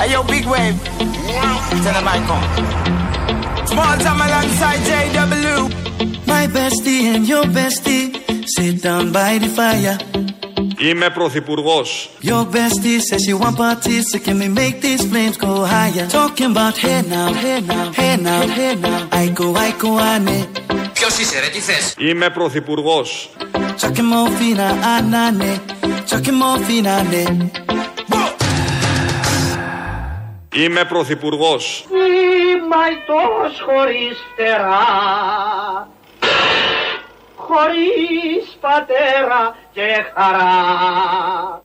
hey yo, big wave. Tell them I come. Small time alongside JW. My bestie and your bestie sit down by the fire. Είμαι πρωθυπουργό. Your bestie says she want parties, so can we make these flames go higher? Talking about hey now, hey now, hey now, hey now. I go, I go, ane. Ποιος είσαι ρε, τι θες. Είμαι πρωθυπουργό. Chucking morphine, anane. Chucking morphine, ane. Είμαι πρωθυπουργός. μαϊτός χωρίς φτερά χωρίς πατέρα και χαρά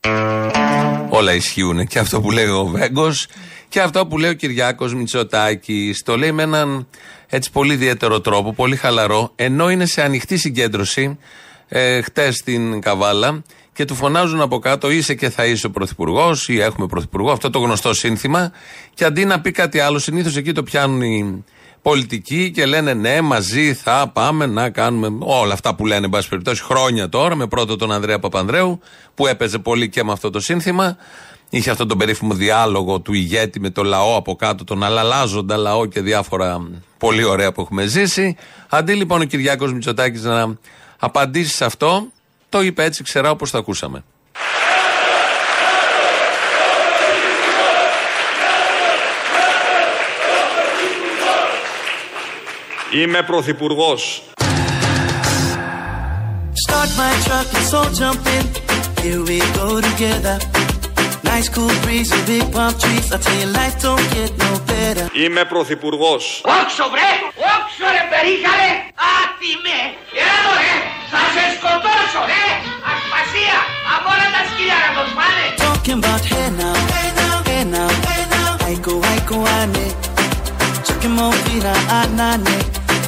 Όλα ισχύουν. Και αυτό που λέει ο Βέγκος και αυτό που λέει ο Κυριάκος Μητσοτάκης. Το λέει με έναν έτσι πολύ ιδιαίτερο τρόπο, πολύ χαλαρό, ενώ είναι σε ανοιχτή συγκέντρωση ε, χτες στην Καβάλα και του φωνάζουν από κάτω είσαι και θα είσαι ο πρωθυπουργός ή έχουμε πρωθυπουργό, αυτό το γνωστό σύνθημα. Και αντί να πει κάτι άλλο, συνήθως εκεί το πιάνουν οι πολιτικοί και λένε ναι, μαζί θα πάμε να κάνουμε όλα αυτά που λένε, εν πάση περιπτώσει, χρόνια τώρα, με πρώτο τον Ανδρέα Παπανδρέου, που έπαιζε πολύ και με αυτό το σύνθημα. Είχε αυτόν τον περίφημο διάλογο του ηγέτη με το λαό από κάτω, τον αλλαλάζοντα λαό και διάφορα πολύ ωραία που έχουμε ζήσει. Αντί λοιπόν ο Κυριάκος Μητσοτάκης να απαντήσει σε αυτό, το είπε έτσι, ξερά όπω το ακούσαμε. Είμαι πρωθυπουργό. Start my truck, let's all jump in. Here we go together. Nice cool breeze and big palm trees. I tell you, life don't get no better. Είμαι πρωθυπουργό. Όξο βρε, όξο ρε περίχαρε Άτιμε, έλο ρε, θα σε σκοτώσω ρε Ασπασία, από όλα τα σκυλιά να το σπάνε Talking about hey now, hey now, hey now, hey now. I go, I go, ane. Chucking morphine, anane.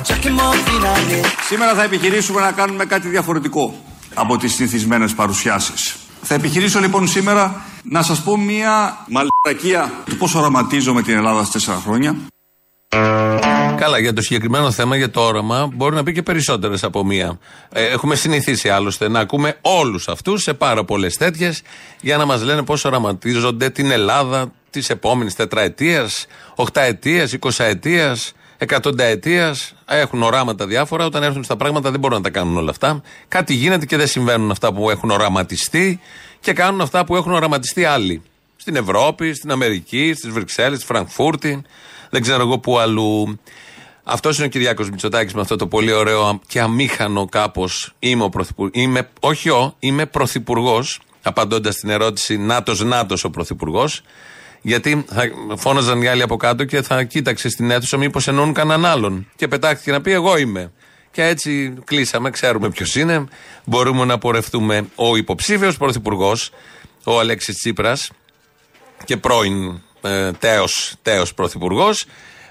Chucking morphine, ane. Σήμερα θα επιχειρήσουμε να κάνουμε κάτι διαφορετικό από τις συνηθισμένες παρουσιάσεις. Θα επιχειρήσω λοιπόν σήμερα να σας πω μία μαλακία του πώς οραματίζομαι την Ελλάδα στις τέσσερα χρόνια. Καλά, για το συγκεκριμένο θέμα, για το όραμα, μπορεί να πει και περισσότερες από μία. Ε, έχουμε συνηθίσει άλλωστε να ακούμε όλους αυτούς σε πάρα πολλές τέτοιες για να μας λένε πώς οραματίζονται την Ελλάδα της επόμενης τετραετίας, οχταετίας, εικοσαετίας, εκατονταετίας. Έχουν οράματα διάφορα. Όταν έρθουν στα πράγματα δεν μπορούν να τα κάνουν όλα αυτά. Κάτι γίνεται και δεν συμβαίνουν αυτά που έχουν οραματιστεί και κάνουν αυτά που έχουν οραματιστεί άλλοι. Στην Ευρώπη, στην Αμερική, στις Βρυξέλλες, στη Φραγκφούρτη, δεν ξέρω εγώ πού αλλού. Αυτός είναι ο Κυριάκος Μητσοτάκης με αυτό το πολύ ωραίο και αμήχανο κάπως. Είμαι ο πρωθυπουργό. Είμαι, όχι ο, είμαι πρωθυπουργός. Απαντώντας στην ερώτηση Νάτος Νάτος ο πρωθυπουργός. Γιατί θα φώναζαν οι άλλοι από κάτω και θα κοίταξε στην αίθουσα μήπως εννοούν κανέναν άλλον. Και πετάχτηκε να πει Εγώ είμαι. Και έτσι κλείσαμε, ξέρουμε ποιος είναι. Μπορούμε να πορευτούμε. Ο υποψήφιος πρωθυπουργός, ο Αλέξης Τσίπρας, και πρώην ε, τέος, τέος πρωθυπουργός,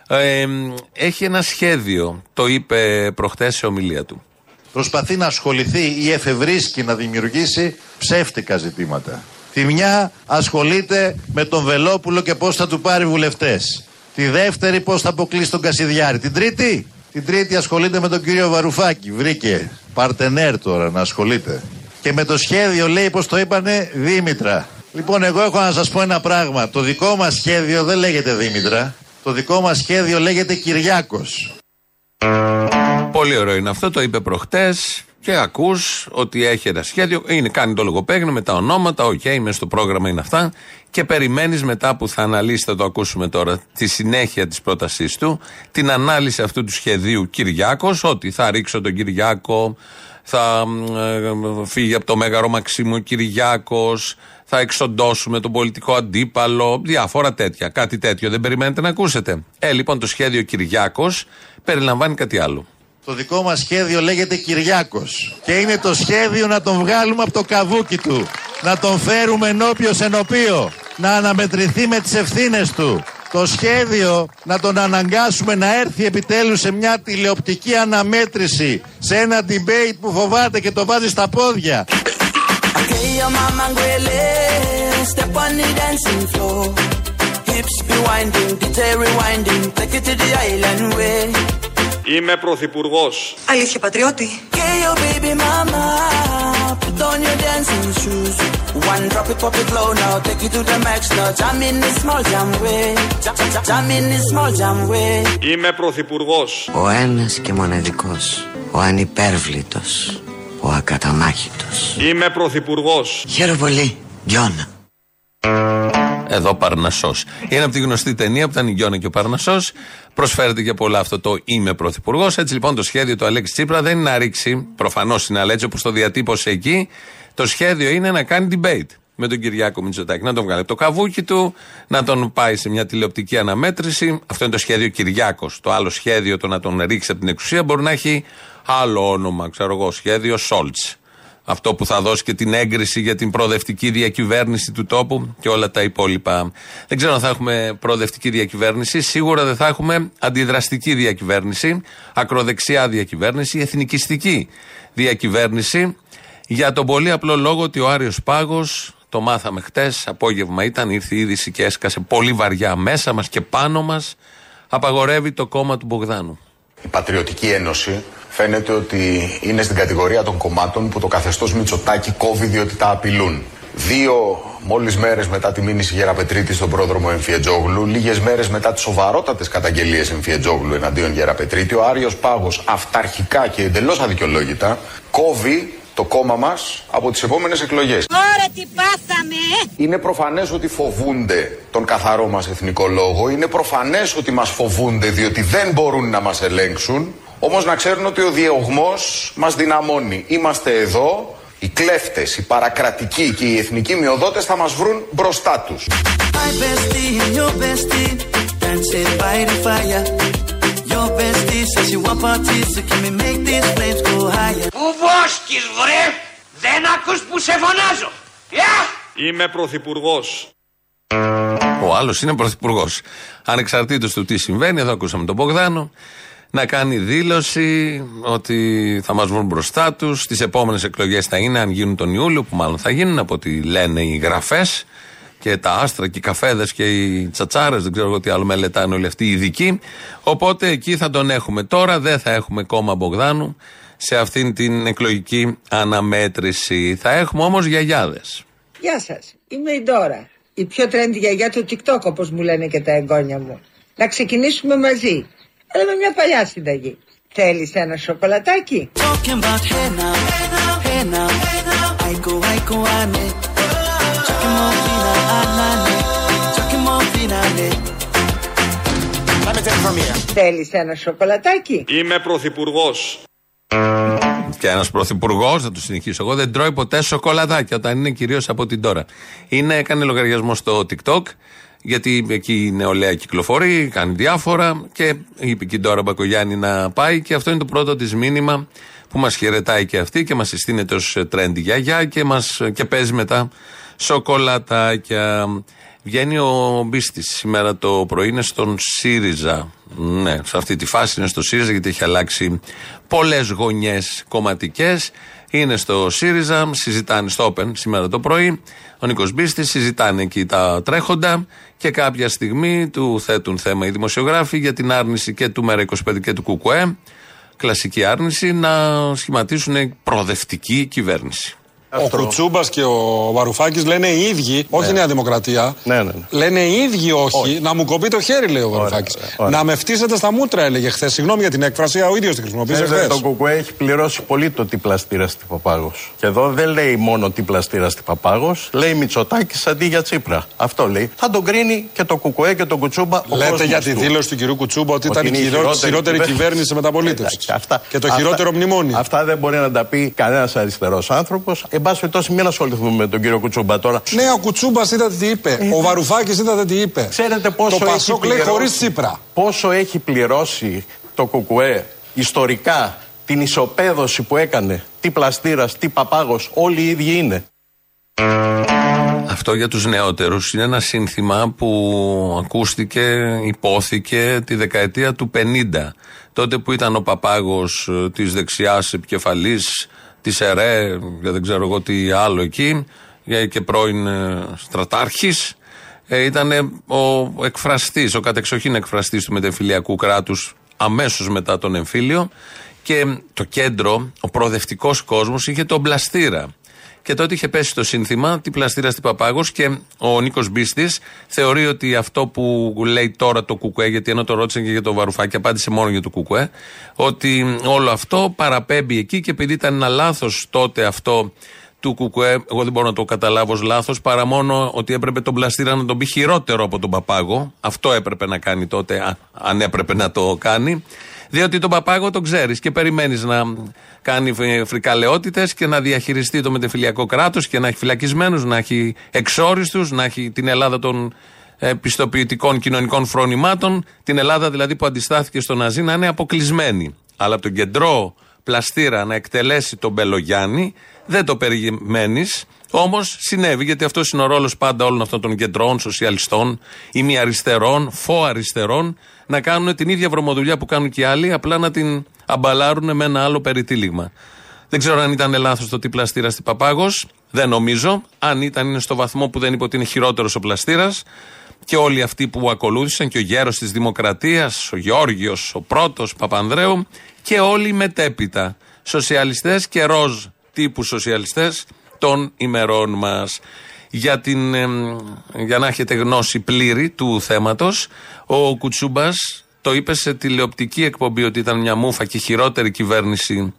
ε, έχει ένα σχέδιο. Το είπε προχτές σε ομιλία του. Προσπαθεί να ασχοληθεί ή εφευρίσκει να δημιουργήσει ψεύτικα ζητήματα. Τη μια ασχολείται με τον Βελόπουλο και πώς θα του πάρει βουλευτές. Τη δεύτερη πώς θα αποκλείσει τον Κασιδιάρη. Την τρίτη, την τρίτη ασχολείται με τον κύριο Βαρουφάκη. Βρήκε παρτενέρ τώρα να ασχολείται. Και με το σχέδιο λέει πως το είπανε Δήμητρα. Λοιπόν, εγώ έχω να σας πω ένα πράγμα. Το δικό μας σχέδιο δεν λέγεται Δήμητρα. Το δικό μας σχέδιο λέγεται Κυριάκος. Πολύ ωραίο είναι αυτό, το είπε προχτές και ακούς ότι έχει ένα σχέδιο. Είναι, κάνει το λογοπαίγνιο με τα ονόματα, OK, okay, μέσα στο πρόγραμμα είναι αυτά. Και περιμένεις μετά που θα αναλύσεις, θα το ακούσουμε τώρα, τη συνέχεια της πρότασής του, την ανάλυση αυτού του σχεδίου Κυριάκος, ότι θα ρίξω τον Κυριάκο, θα ε, φύγει από το Μέγαρο Μαξίμου ο Κυριάκος, θα εξοντώσουμε τον πολιτικό αντίπαλο, διάφορα τέτοια. Κάτι τέτοιο δεν περιμένετε να ακούσετε. Ε, λοιπόν, το σχέδιο Κυριάκος περιλαμβάνει κάτι άλλο. Το δικό μας σχέδιο λέγεται Κυριάκος και είναι το σχέδιο να τον βγάλουμε από το καβούκι του, να τον φέρουμε ενώπιος ενωπίο, να αναμετρηθεί με τις ευθύνες του. Το σχέδιο να τον αναγκάσουμε να έρθει επιτέλους σε μια τηλεοπτική αναμέτρηση, σε ένα debate που φοβάται και το βάζει στα πόδια. Okay, your mama ngwele, step on the dancing floor. Hips be winding, DJ rewinding, take it to the island way. Είμαι πρωθυπουργό. Αλήθεια, πατριώτη. Okay, your baby mama, put on your dancing shoes. one, drop it, pop it low now. Take you to the max now. Jam in this small jam way. Jam, jam, jam in this small jam way. Είμαι πρωθυπουργός. Ο ένας και μοναδικός, ο ανυπέρβλητος, ο ακαταμάχητος. Είμαι πρωθυπουργός. Χαίρομαι πολύ, Γιώνα. Εδώ Παρνασό. Είναι από τη γνωστή ταινία που ήταν η Γιώνα και ο Παρνασό. Προσφέρεται και πολλά αυτό το Είμαι Πρωθυπουργός. Έτσι λοιπόν το σχέδιο του Αλέξη Τσίπρα δεν είναι να ρίξει, προφανώς είναι αλλά έτσι όπως το διατύπωσε εκεί. Το σχέδιο είναι να κάνει debate με τον Κυριάκο Μητσοτάκη. Να τον βγάλει από το καβούκι του, να τον πάει σε μια τηλεοπτική αναμέτρηση. Αυτό είναι το σχέδιο Κυριάκος. Το άλλο σχέδιο, το να τον ρίξει από την εξουσία, μπορεί να έχει άλλο όνομα, ξέρω εγώ, σχέδιο Σόλτς. Αυτό που θα δώσει και την έγκριση για την προοδευτική διακυβέρνηση του τόπου και όλα τα υπόλοιπα. Δεν ξέρω αν θα έχουμε προοδευτική διακυβέρνηση. Σίγουρα δεν θα έχουμε αντιδραστική διακυβέρνηση, ακροδεξιά διακυβέρνηση, εθνικιστική διακυβέρνηση. Για τον πολύ απλό λόγο ότι ο Άριος Πάγος, το μάθαμε χτες, απόγευμα ήταν, ήρθε η είδηση και έσκασε πολύ βαριά μέσα μας και πάνω μας, απαγορεύει το κόμμα του Μπογδάνου. Η Πατριωτική Ένωση φαίνεται ότι είναι στην κατηγορία των κομμάτων που το καθεστώς Μητσοτάκη κόβει διότι τα απειλούν. Δύο μόλις μέρες μετά τη μήνυση Γεραπετρίτη στον πρόδρομο Εμφιετζόγλου, λίγες μέρες μετά τις σοβαρότατες καταγγελίες Εμφιετζόγλου εναντίον Γεραπετρίτη, ο Άριος Πάγος αυταρχικά και εντελώς αδικαιολόγητα κόβει το κόμμα μας από τις επόμενες εκλογές. Ωραία τι πάθαμε! Είναι προφανές ότι φοβούνται τον καθαρό μας εθνικό λόγο. Είναι προφανές ότι μας φοβούνται διότι δεν μπορούν να μας ελέγξουν. Όμως να ξέρουν ότι ο διωγμός μας δυναμώνει. Είμαστε εδώ. Οι κλέφτες, οι παρακρατικοί και οι εθνικοί μειοδότες θα μας βρουν μπροστά τους. Πού βόσκεις βρε! Δεν ακούς που σε φωνάζω! Γεια! Είμαι πρωθυπουργός. Ο άλλος είναι πρωθυπουργός. Ανεξαρτήτως του τι συμβαίνει, εδώ ακούσαμε τον Μπογδάνο να κάνει δήλωση ότι θα μας βρουν μπροστά τους. Στι επόμενες εκλογές θα είναι, αν γίνουν τον Ιούλιο, που μάλλον θα γίνουν από ό,τι λένε οι γραφές και τα άστρα και οι καφέδες και οι τσατσάρες, δεν ξέρω εγώ τι άλλο μελετάνε όλοι αυτοί οι ειδικοί. Οπότε εκεί θα τον έχουμε. Τώρα δεν θα έχουμε κόμμα Μπογδάνου σε αυτήν την εκλογική αναμέτρηση. Θα έχουμε όμως γιαγιάδες. Γεια σας, είμαι η Ντόρα. Η πιο τρέντη γιαγιά του TikTok όπως μου λένε και τα εγγόνια μου. Να ξεκινήσουμε μαζί. Αλλά με μια παλιά συνταγή. Θέλεις ένα σοκολατάκι; Talking about hey now, hey now, I go, I go, ane. Θέλεις ένα σοκολατάκι; Είμαι πρωθυπουργός. Και ένας πρωθυπουργός, θα του συνεχίσω εγώ, δεν τρώει ποτέ σοκολατάκια όταν είναι κυρίως από την τώρα. Είναι, έκανε λογαριασμό στο TikTok, γιατί εκεί η νεολαία κυκλοφορεί, κάνει διάφορα και είπε και η Ντόρα Μπακογιάννη να πάει και αυτό είναι το πρώτο της μήνυμα που μας χαιρετάει και αυτή και μας συστήνεται ως τρέντι γιαγιά και, μας, και παίζει μετά σοκολατάκια. Βγαίνει ο Μπίστης σήμερα το πρωί, είναι στον ΣΥΡΙΖΑ. Ναι, σε αυτή τη φάση είναι στο ΣΥΡΙΖΑ γιατί έχει αλλάξει πολλές γωνιές κομματικές. Είναι στο ΣΥΡΙΖΑ, συζητάνε στο Open σήμερα το πρωί. Ο Νίκος Μπίστης συζητάνε εκεί τα τρέχοντα και κάποια στιγμή του θέτουν θέμα οι δημοσιογράφοι για την άρνηση και του ΜΕΡΑ25 και του ΚΚΕ. Κλασική άρνηση να σχηματίσουν προοδευτική κυβέρνηση. Ο Κουτσούμπας και ο Βαρουφάκης λένε οι ίδιοι, όχι η Νέα Δημοκρατία. Ναι, ναι, ναι. Λένε οι ίδιοι όχι, Να μου κοπεί το χέρι, λέει ο Βαρουφάκης. ωραία. Να με φτύσετε στα μούτρα, έλεγε χθες. Συγγνώμη για την έκφραση, ο ίδιος τη χρησιμοποίησε Ξέρετε, χθες. το Κουκουέ έχει πληρώσει πολύ το τι πλαστήρα στη Παπάγος. Και εδώ δεν λέει μόνο τι πλαστήρα στη Παπάγος, λέει Μητσοτάκης αντί για Τσίπρα. Αυτό λέει. Θα τον κρίνει και το Κουκουέ και το Κουτσούμπα. ο Λέτε κόσμος για τη του. δήλωση του κυρίου Κουτσούμπα ότι Ότι ήταν η είναι η χειρότερη, χειρότερη χειρότερη κυβέρνηση. κυβέρνηση μεταπολίτευσης. Εντάξει, αυτά- Και το αυτά- χειρότερο μνημόνιο. Αυτά δεν μπορεί να τα πει κανένας αριστερός άνθρωπος. Εν πάση περιπτώσει, μην ασχοληθούμε με τον κύριο Κουτσούμπα τώρα. Ναι, ο Κουτσούμπας είδατε τι είπε. Ο Βαρουφάκης είδατε τι είπε. Ε, Ξέρετε πόσο Το έχει Πασόκ λέει πληρώσει- χωρίς Τσίπρα. Πόσο έχει πληρώσει το ΚΚΕ ιστορικά την ισοπαίδωση που έκανε. Τι πλαστήρας, τι παπάγος, όλοι οι ίδιοι είναι. Αυτό για τους νεότερους είναι ένα σύνθημα που ακούστηκε, υπόθηκε τη δεκαετία του 50. Τότε που ήταν ο παπάγος ε, της δεξιάς επικεφαλής, της ΕΡΕ, και δεν ξέρω εγώ τι άλλο εκεί, ε, και πρώην ε, στρατάρχης, ε, ήταν ο εκφραστής, ο κατεξοχήν εκφραστής του μετεμφυλιακού κράτους αμέσως μετά τον εμφύλιο και το κέντρο, ο προοδευτικός κόσμος είχε τον πλαστήρα. Και τότε είχε πέσει το σύνθημα τι πλαστήρα τι παπάγος και ο Νίκος Μπίστης θεωρεί ότι αυτό που λέει τώρα το Κουκουέ, γιατί ενώ το ρώτησε και για το Βαρουφάκι, απάντησε μόνο για το Κουκουέ, ότι όλο αυτό παραπέμπει εκεί και επειδή ήταν ένα λάθος τότε αυτό του Κουκουέ, εγώ δεν μπορώ να το καταλάβω ως λάθος, παρά μόνο ότι έπρεπε τον πλαστήρα να τον πει χειρότερο από τον παπάγο. Αυτό έπρεπε να κάνει τότε, α- αν έπρεπε να το κάνει. Διότι τον παπάγο τον ξέρεις και περιμένεις να κάνει φρικαλαιότητες και να διαχειριστεί το μετεφυλιακό κράτος και να έχει φυλακισμένους, να έχει εξόριστους, να έχει την Ελλάδα των ε, πιστοποιητικών κοινωνικών φρονημάτων, την Ελλάδα δηλαδή που αντιστάθηκε στο Ναζί να είναι αποκλεισμένη. Αλλά από τον κεντρό πλαστήρα να εκτελέσει τον Μπελογιάννη δεν το περιμένεις. Όμως συνέβη, γιατί αυτός είναι ο ρόλος πάντα όλων αυτών των κεντρών, σοσιαλιστών, ημιαριστερών, φοαριστερών, να κάνουν την ίδια βρωμοδουλειά που κάνουν και οι άλλοι, απλά να την αμπαλάρουν με ένα άλλο περιτύλιγμα. Δεν ξέρω αν ήταν λάθος το τι πλαστήρα στην Παπάγος. Δεν νομίζω. Αν ήταν, είναι στο βαθμό που δεν είπε ότι είναι χειρότερος ο πλαστήρας. Και όλοι αυτοί που ακολούθησαν, και ο γέρος της Δημοκρατίας, ο Γεώργιο, ο πρώτος Παπανδρέου, και όλοι μετέπειτα. Σοσιαλιστές και ροζ τύπου σοσιαλιστές των ημερών μας. Για, την, εμ, για να έχετε γνώση πλήρη του θέματος, ο Κουτσούμπας το είπε σε τηλεοπτική εκπομπή ότι ήταν μια μούφα και χειρότερη κυβέρνηση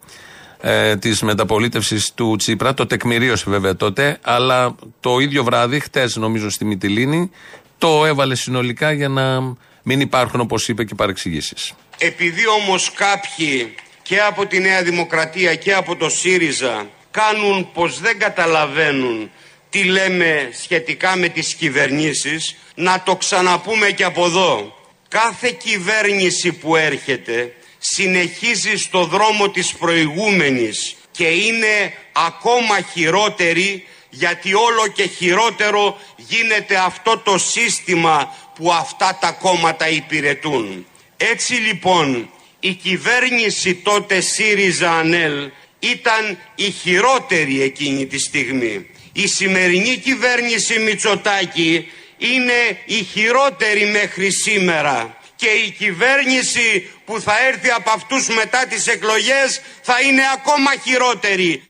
ε, της μεταπολίτευσης του Τσίπρα. Το τεκμηρίωσε βέβαια τότε, αλλά το ίδιο βράδυ, χτες νομίζω στη Μυτιλίνη, το έβαλε συνολικά για να μην υπάρχουν, όπως είπε, και παρεξηγήσεις. Επειδή όμως κάποιοι και από τη Νέα Δημοκρατία και από το ΣΥΡΙΖΑ κάνουν πως δεν καταλαβαίνουν τι λέμε σχετικά με τις κυβερνήσεις, να το ξαναπούμε και από εδώ. Κάθε κυβέρνηση που έρχεται συνεχίζει στο δρόμο της προηγούμενης και είναι ακόμα χειρότερη γιατί όλο και χειρότερο γίνεται αυτό το σύστημα που αυτά τα κόμματα υπηρετούν. Έτσι λοιπόν η κυβέρνηση τότε ΣΥΡΙΖΑ ΑΝΕΛ ήταν η χειρότερη εκείνη τη στιγμή. Η σημερινή κυβέρνηση Μητσοτάκη είναι η χειρότερη μέχρι σήμερα και η κυβέρνηση που θα έρθει από αυτούς μετά τις εκλογές θα είναι ακόμα χειρότερη.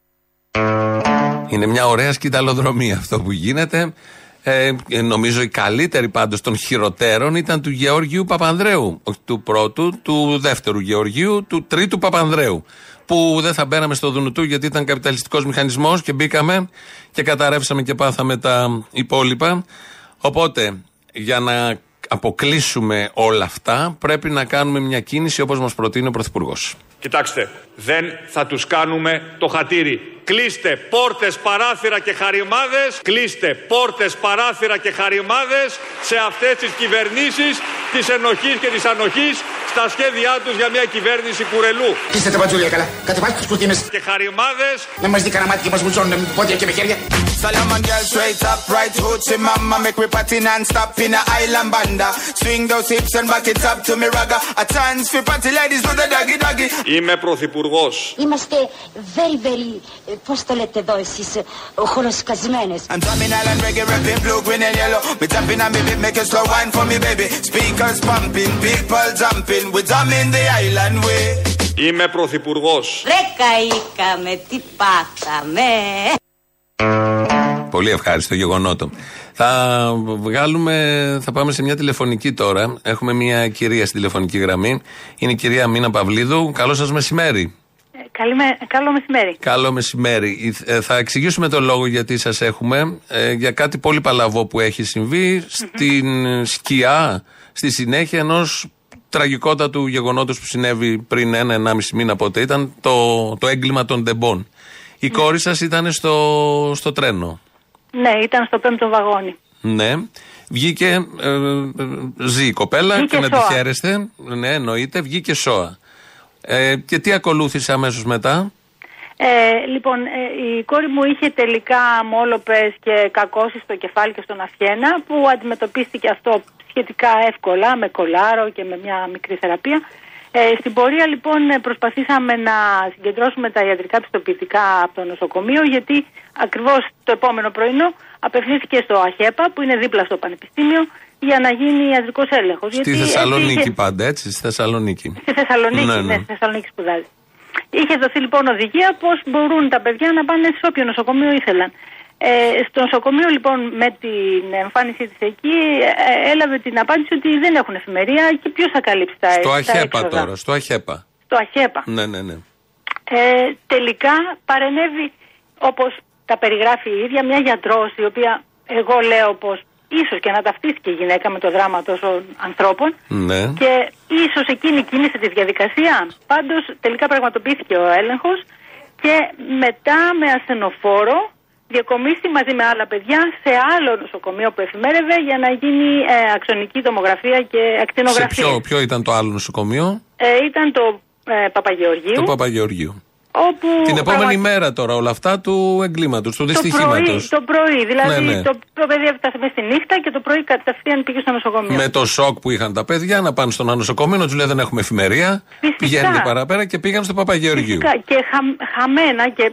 Είναι μια ωραία σκηταλοδρομία αυτό που γίνεται. Ε, νομίζω η καλύτερη πάντως των χειροτέρων ήταν του Γεώργιου Παπανδρέου. Όχι του πρώτου, του δεύτερου Γεωργίου, του τρίτου Παπανδρέου. Που δεν θα μπαίναμε στο Δουνουτού γιατί ήταν καπιταλιστικός μηχανισμός και μπήκαμε και καταρρεύσαμε και πάθαμε τα υπόλοιπα. Οπότε, για να αποκλείσουμε όλα αυτά, πρέπει να κάνουμε μια κίνηση όπως μας προτείνει ο Πρωθυπουργός. Κοιτάξτε, δεν θα τους κάνουμε το χατήρι. Κλείστε πόρτες, παράθυρα και χαριμάδες, κλείστε πόρτες, παράθυρα και χαριμάδες σε αυτές τις κυβερνήσεις της ενοχής και της ανοχής στα σχέδιά τους για μια κυβέρνηση κουρελού. Είστε τα μπατζούλια καλά. Κατεβάστε τους κουρτίνες. Και χαριμάδες Να μας δει κανένα μάτι και μας βουλτσώνουν με πόδια και με χέρια. Solomon girl straight up, right hoochie mama Make we party non-stop in a island banda Swing those hips and back it up to me ragga A chance for party ladies do the doggy doggy Είμαι πρωθυπουργός. Είμαστε very very, ε, πώς το λέτε εδώ εσείς, ε, χολοσκασμένες. I'm drumming island reggae, rapping blue, green and yellow Me jumping on me beat, make a slow wine for me baby Speakers pumping, people jumping We drumming the island way Είμαι πρωθυπουργός. Ρε καήκαμε, τι πάθαμε. Πολύ ευχάριστο γεγονότο. Θα βγάλουμε, θα πάμε σε μια τηλεφωνική τώρα. Έχουμε μια κυρία στην τηλεφωνική γραμμή. Είναι η κυρία Μίνα Παυλίδου. Καλό σας μεσημέρι. Καλημέ- Καλό μεσημέρι. Καλό μεσημέρι. Ε, Θα εξηγήσουμε το λόγο γιατί σας έχουμε ε, για κάτι πολύ παλαβό που έχει συμβεί στην σκιά, στη συνέχεια ενός τραγικότατου γεγονότος που συνέβη πριν ένα-ενάμιση μήνα πότε ήταν το, το έγκλημα των Ντεμπών. Η κόρη σας ήταν στο, στο τρένο. Ναι, ήταν στο πέμπτο βαγόνι. Ναι. Βγήκε, ε, ε, ζει η κοπέλα Βγήκε και να τη σώα. χαίρεστε. Ναι, εννοείται, βγήκε σώα. Ε, και τι ακολούθησε αμέσως μετά; Ε, λοιπόν, ε, η κόρη μου είχε τελικά μόλοπες και κακώσεις στο κεφάλι και στον αφιένα που αντιμετωπίστηκε αυτό σχετικά εύκολα με κολάρο και με μια μικρή θεραπεία. Ε, στην πορεία λοιπόν ε, προσπαθήσαμε να συγκεντρώσουμε τα ιατρικά πιστοποιητικά από το νοσοκομείο γιατί ακριβώς το επόμενο πρωινό απευθύνθηκε στο ΑΧΕΠΑ που είναι δίπλα στο Πανεπιστήμιο για να γίνει ιατρικός έλεγχος. Στη Γιατί έτσι Θεσσαλονίκη είχε- πάντα, έτσι, στη Θεσσαλονίκη. Στη Θεσσαλονίκη, Ναι, ναι, ναι. στη Θεσσαλονίκη σπουδάζει. Είχε δοθεί λοιπόν οδηγία πώς μπορούν τα παιδιά να πάνε σε όποιο νοσοκομείο ήθελαν. Ε, στο νοσοκομείο λοιπόν με την εμφάνισή της εκεί ε, έλαβε την απάντηση ότι δεν έχουν εφημερία και ποιος θα καλύψει τα Στο τα ΑΧΕΠΑ έξοδα. τώρα, στο ΑΧΕΠΑ. Στο ΑΧΕΠΑ. Ναι, ναι, ναι. Ε, τελικά παρενέβη όπως τα περιγράφει η ίδια μια γιατρός η οποία εγώ λέω πως ίσως και να ταυτίστηκε η γυναίκα με το δράμα τόσων ανθρώπων Ναι. και ίσως εκείνη κίνησε τη διαδικασία. Πάντως τελικά πραγματοποιήθηκε ο έλεγχος και μετά με ασθενοφόρο διακομίστη μαζί με άλλα παιδιά σε άλλο νοσοκομείο που εφημέρευε για να γίνει ε, αξονική τομογραφία και Σε ακτινογραφία. ποιο, ποιο ήταν το άλλο νοσοκομείο, Ε, ήταν το ε, Παπαγεωργίου. το Παπαγεωργίου. Όπου Την επόμενη πραγματι- μέρα τώρα όλα αυτά του εγκλήματος, του το δυστυχήματος. πρωί, το πρωί, δηλαδή Ναι, ναι. Το, το παιδί έφτασε μες στη νύχτα και το πρωί κατευθείαν πήγε στο νοσοκομείο. Με το σοκ που είχαν τα παιδιά να πάνε στον άλλο νοσοκομείο, να τους λέει δεν έχουμε εφημερία. Πηγαίνετε παραπέρα και πήγαν στο Παπαγεωργίου. Φυσικά και χα, χαμένα και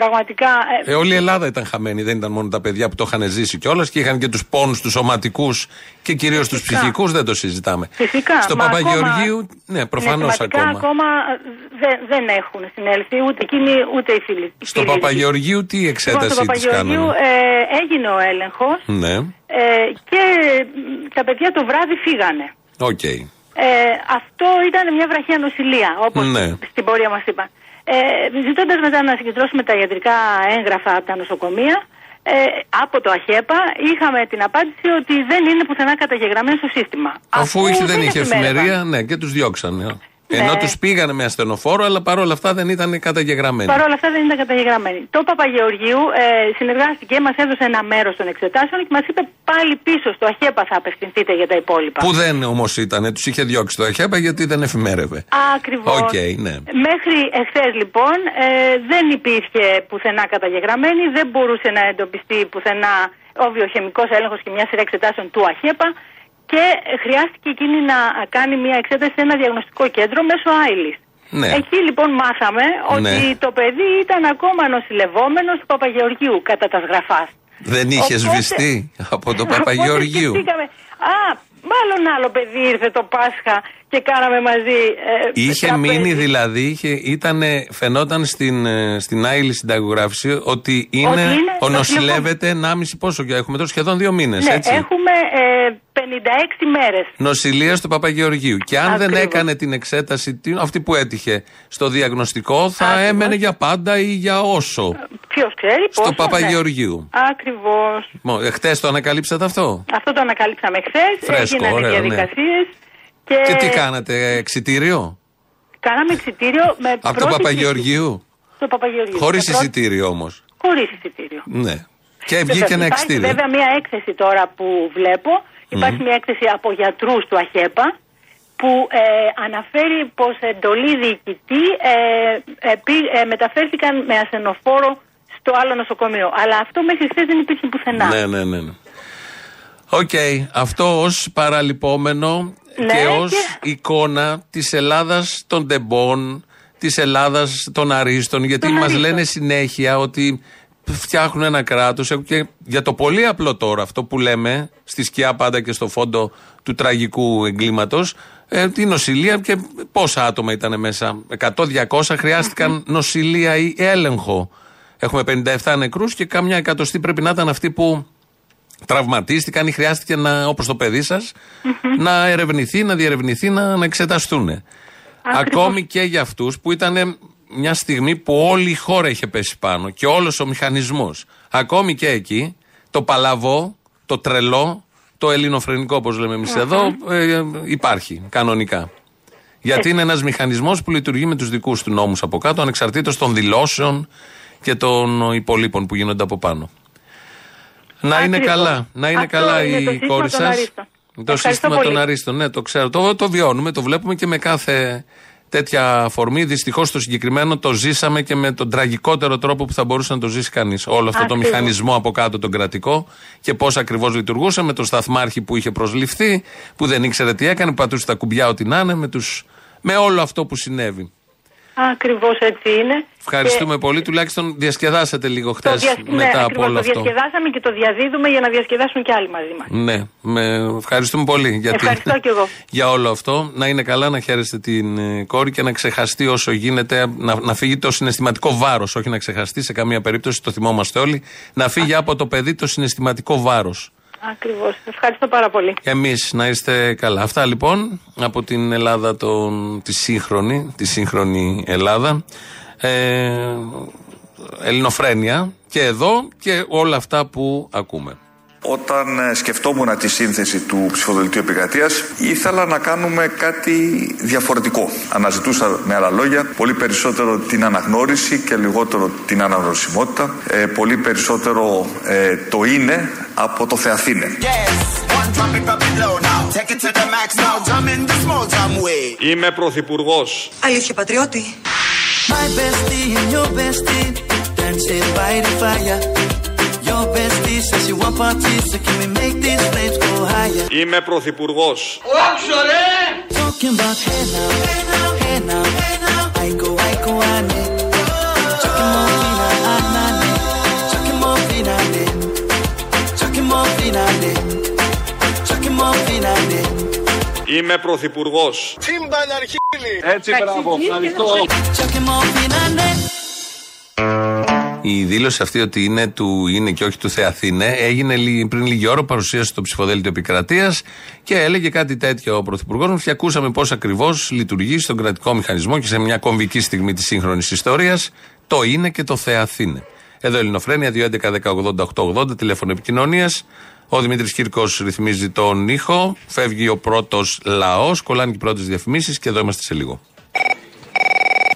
πραγματικά. ε, Ε, όλη η Ελλάδα ήταν χαμένη, δεν ήταν μόνο τα παιδιά που το είχαν ζήσει κιόλας και είχαν και τους πόνους τους σωματικούς και κυρίως τους Φυσικά. ψυχικούς, δεν το συζητάμε. Φυσικά. Στο μα Παπαγεωργίου, ναι, προφανώς συναισθηματικά ακόμα. ακόμα δεν, δεν έχουν συνέλθει ούτε εκείνοι ούτε οι φίλοι. οι Στο φίλοι. Παπαγεωργίου τι Λοιπόν, εξέταση στο τη Παπαγεωργίου κάνανε; ε, έγινε ο έλεγχος Ναι, ε, και μ, τα παιδιά το βράδυ φύγανε. οκ. Ε, αυτό ήταν μια βραχία νοσηλεία, όπως Ναι. στην πορεία μας είπαν. Ε, Ζητώντας μετά να συγκεντρώσουμε τα ιατρικά έγγραφα από τα νοσοκομεία, ε, από το ΑΧΕΠΑ είχαμε την απάντηση ότι δεν είναι πουθενά καταγεγραμμένο στο σύστημα. Αφού είχε, δεν είχε εφημερεύαν. εφημερία, ναι, και τους διώξανε. Ενώ Ναι. τους πήγανε με ασθενοφόρο, αλλά παρόλα αυτά δεν ήταν καταγεγραμμένοι. Παρ' όλα αυτά δεν ήταν καταγεγραμμένοι. Το Παπαγεωργίου ε, συνεργάστηκε, μας έδωσε ένα μέρος των εξετάσεων και μας είπε πάλι πίσω στο ΑΧΕΠΑ θα απευθυνθείτε για τα υπόλοιπα. Που δεν όμως ήταν, τους είχε διώξει το ΑΧΕΠΑ γιατί δεν εφημέρευε. Ακριβώς. Οκ, ναι. Μέχρι εχθές λοιπόν ε, δεν υπήρχε πουθενά καταγεγραμμένη, δεν μπορούσε να εντοπιστεί πουθενά ο βιοχημικός έλεγχος και μια σειρά εξετάσεων του ΑΧΕΠΑ και χρειάστηκε εκείνη να κάνει μια εξέταση σε ένα διαγνωστικό κέντρο μέσω άυλης. Ναι. Εκεί λοιπόν μάθαμε ότι Ναι. το παιδί ήταν ακόμα νοσηλευόμενος του Παπαγεωργίου κατά τα σγραφά. Δεν είχες Οπότε- σβηστεί από το Παπαγεωργίου. Οπότε σκεφτήκαμε, α, μάλλον άλλο παιδί ήρθε το Πάσχα και κάναμε μαζί. ε, Είχε τραπέζι. μείνει δηλαδή, είχε, ήτανε, φαινόταν στην, ε, στην άειλη συνταγογράφηση ότι είναι, Ότι είναι ο νοσηλευόμενος. νοσηλεύεται 1,5 πόσο και έχουμε τώρα σχεδόν δύο μήνες, Ναι, έτσι. έχουμε ε, 56 μέρες. Νοσηλεία του Παπαγεωργίου. Και αν δεν Ακριβώς. έκανε την εξέταση, τι- αυτή που έτυχε στο διαγνωστικό, θα Ακριβώς. έμενε για πάντα ή για όσο. Ποιος ξέρει Στο πόσο, Παπαγεωργίου. Ναι. Ακριβώς. Ναι. Χτε το ανακαλύψατε αυτό; Αυτό το ανακαλύψαμε χθες. Φρέσκο, Έγιναν ωραίο, ναι. Διαδικασίε. Και, Και τι κάνατε, εξιτήριο Κάναμε εξητήριο με από το πρώτη Παπαγεωργίου. Στο Παπαγεωργίου. Χωρίς Με πρώτη- εισιτήριο όμως. Χωρίς εισιτήριο. Ναι. Και Βεβαίως, βγήκε ένα Υπάρχει εξιτήριο. βέβαια μια έκθεση τώρα που βλέπω. Υπάρχει μια έκθεση από γιατρούς του ΑΧΕΠΑ που ε, αναφέρει πως εντολή διοικητή ε, ε, πή- ε, μεταφέρθηκαν με ασθενοφόρο στο άλλο νοσοκομείο. Αλλά αυτό μέχρι χθες δεν υπήρχε πουθενά. Ναι, ναι, ναι. ναι. Οκ. Αυτό ως παραλειπόμενο Ναι, και ως και- εικόνα της Ελλάδας των Τεμπών, της Ελλάδας των αρίστων. Γιατί Των μας αρίστων. λένε συνέχεια ότι φτιάχνουν ένα κράτος. Και για το πολύ απλό τώρα, αυτό που λέμε στη σκιά πάντα και στο φόντο του τραγικού εγκλήματος, ε, τη νοσηλεία και πόσα άτομα ήταν μέσα. 100-200 χρειάστηκαν νοσηλεία ή έλεγχο. Έχουμε 57 νεκρούς και κάμια εκατοστή πρέπει να ήταν αυτοί που τραυματίστηκαν ή χρειάστηκε να, όπως το παιδί σας, να ερευνηθεί, να διερευνηθεί, να, να εξεταστούν. Ακόμη και για αυτούς που ήταν μια στιγμή που όλη η χώρα είχε πέσει πάνω και όλος ο μηχανισμός. Ακόμη και εκεί, το παλαβό, το τρελό, το ελληνοφρενικό όπως λέμε εμείς εδώ, ε, υπάρχει κανονικά. Γιατί είναι ένας μηχανισμός που λειτουργεί με τους δικούς του νόμους από κάτω, ανεξαρτήτως των δηλώσεων και των υπολείπων που γίνονται από πάνω. Να είναι Ακριβώς. καλά. Να είναι Αυτό καλά είναι το η σύστημα κόρη των σας. αρίστων. Το Ευχαριστώ σύστημα πολύ. των αρίστων. Ναι, το ξέρω. Το, το βιώνουμε, το βλέπουμε και με κάθε τέτοια αφορμή. Δυστυχώς το συγκεκριμένο το ζήσαμε και με τον τραγικότερο τρόπο που θα μπορούσε να το ζήσει κανείς. Όλο αυτό το Ακριβώς. μηχανισμό από κάτω τον κρατικό και πώς ακριβώς λειτουργούσε με τον σταθμάρχη που είχε προσληφθεί, που δεν ήξερε τι έκανε, που πατούσε τα κουμπιά ό,τι να είναι, με, τους, με όλο αυτό που συνέβη. Ακριβώς έτσι είναι. Ευχαριστούμε πολύ. Τουλάχιστον διασκεδάσατε λίγο χτε Το δια- ναι, μετά από ακριβώς, όλο το αυτό. διασκεδάσαμε και το διαδίδουμε για να διασκεδάσουν και άλλοι μαζί μας. Ναι, με ευχαριστούμε πολύ για, την- Ευχαριστώ κι εγώ. για όλο αυτό. Να είναι καλά, να χαίρεστε την ε, κόρη και να ξεχαστεί όσο γίνεται, να, να φύγει το συναισθηματικό βάρος. Όχι να ξεχαστεί σε καμία περίπτωση, το θυμόμαστε όλοι. Να φύγει από το παιδί το συναισθηματικό βάρος. Ακριβώς. Ευχαριστώ πάρα πολύ. Εμείς να είστε καλά. Αυτά λοιπόν από την Ελλάδα, τον, τη σύγχρονη, τη σύγχρονη Ελλάδα. Ε, ελληνοφρένεια και εδώ και όλα αυτά που ακούμε. Όταν ε, σκεφτόμουν τη σύνθεση του ψηφοδελτίου επικρατείας, ήθελα να κάνουμε κάτι διαφορετικό. Αναζητούσα με άλλα λόγια πολύ περισσότερο την αναγνώριση και λιγότερο την αναγνωρισιμότητα. Ε, πολύ περισσότερο ε, το είναι από το θεαθήνε. One drop it, drop it low now. Take it to the max now. Jump in the small jam way. Είμαι πρωθυπουργός. Αλήθεια, πατριώτη. My bestie and your bestie dancing by the fire. Είμαι προθυπουργό, είμαι προθυπουργό, τίμια αρχίσει έτσι παραγωγή να η δήλωση αυτή ότι είναι του είναι και όχι του Θεαθήνε έγινε λι- πριν λίγη ώρα παρουσίαση στο ψηφοδέλτιο επικρατείας και έλεγε κάτι τέτοιο ο Πρωθυπουργός μα και ακούσαμε πώς ακριβώς λειτουργεί στον κρατικό μηχανισμό και σε μια κομβική στιγμή της σύγχρονης ιστορίας το είναι και το Θεαθήνε. Εδώ Ελληνοφρένια 2.11.10.80.880 τηλέφωνο επικοινωνίας. Ο Δημήτρης Κύρκος ρυθμίζει τον ήχο. Φεύγει ο πρώτος λαός. Κολλάνε και οι πρώτες διαφημίσεις και εδώ είμαστε σε λίγο.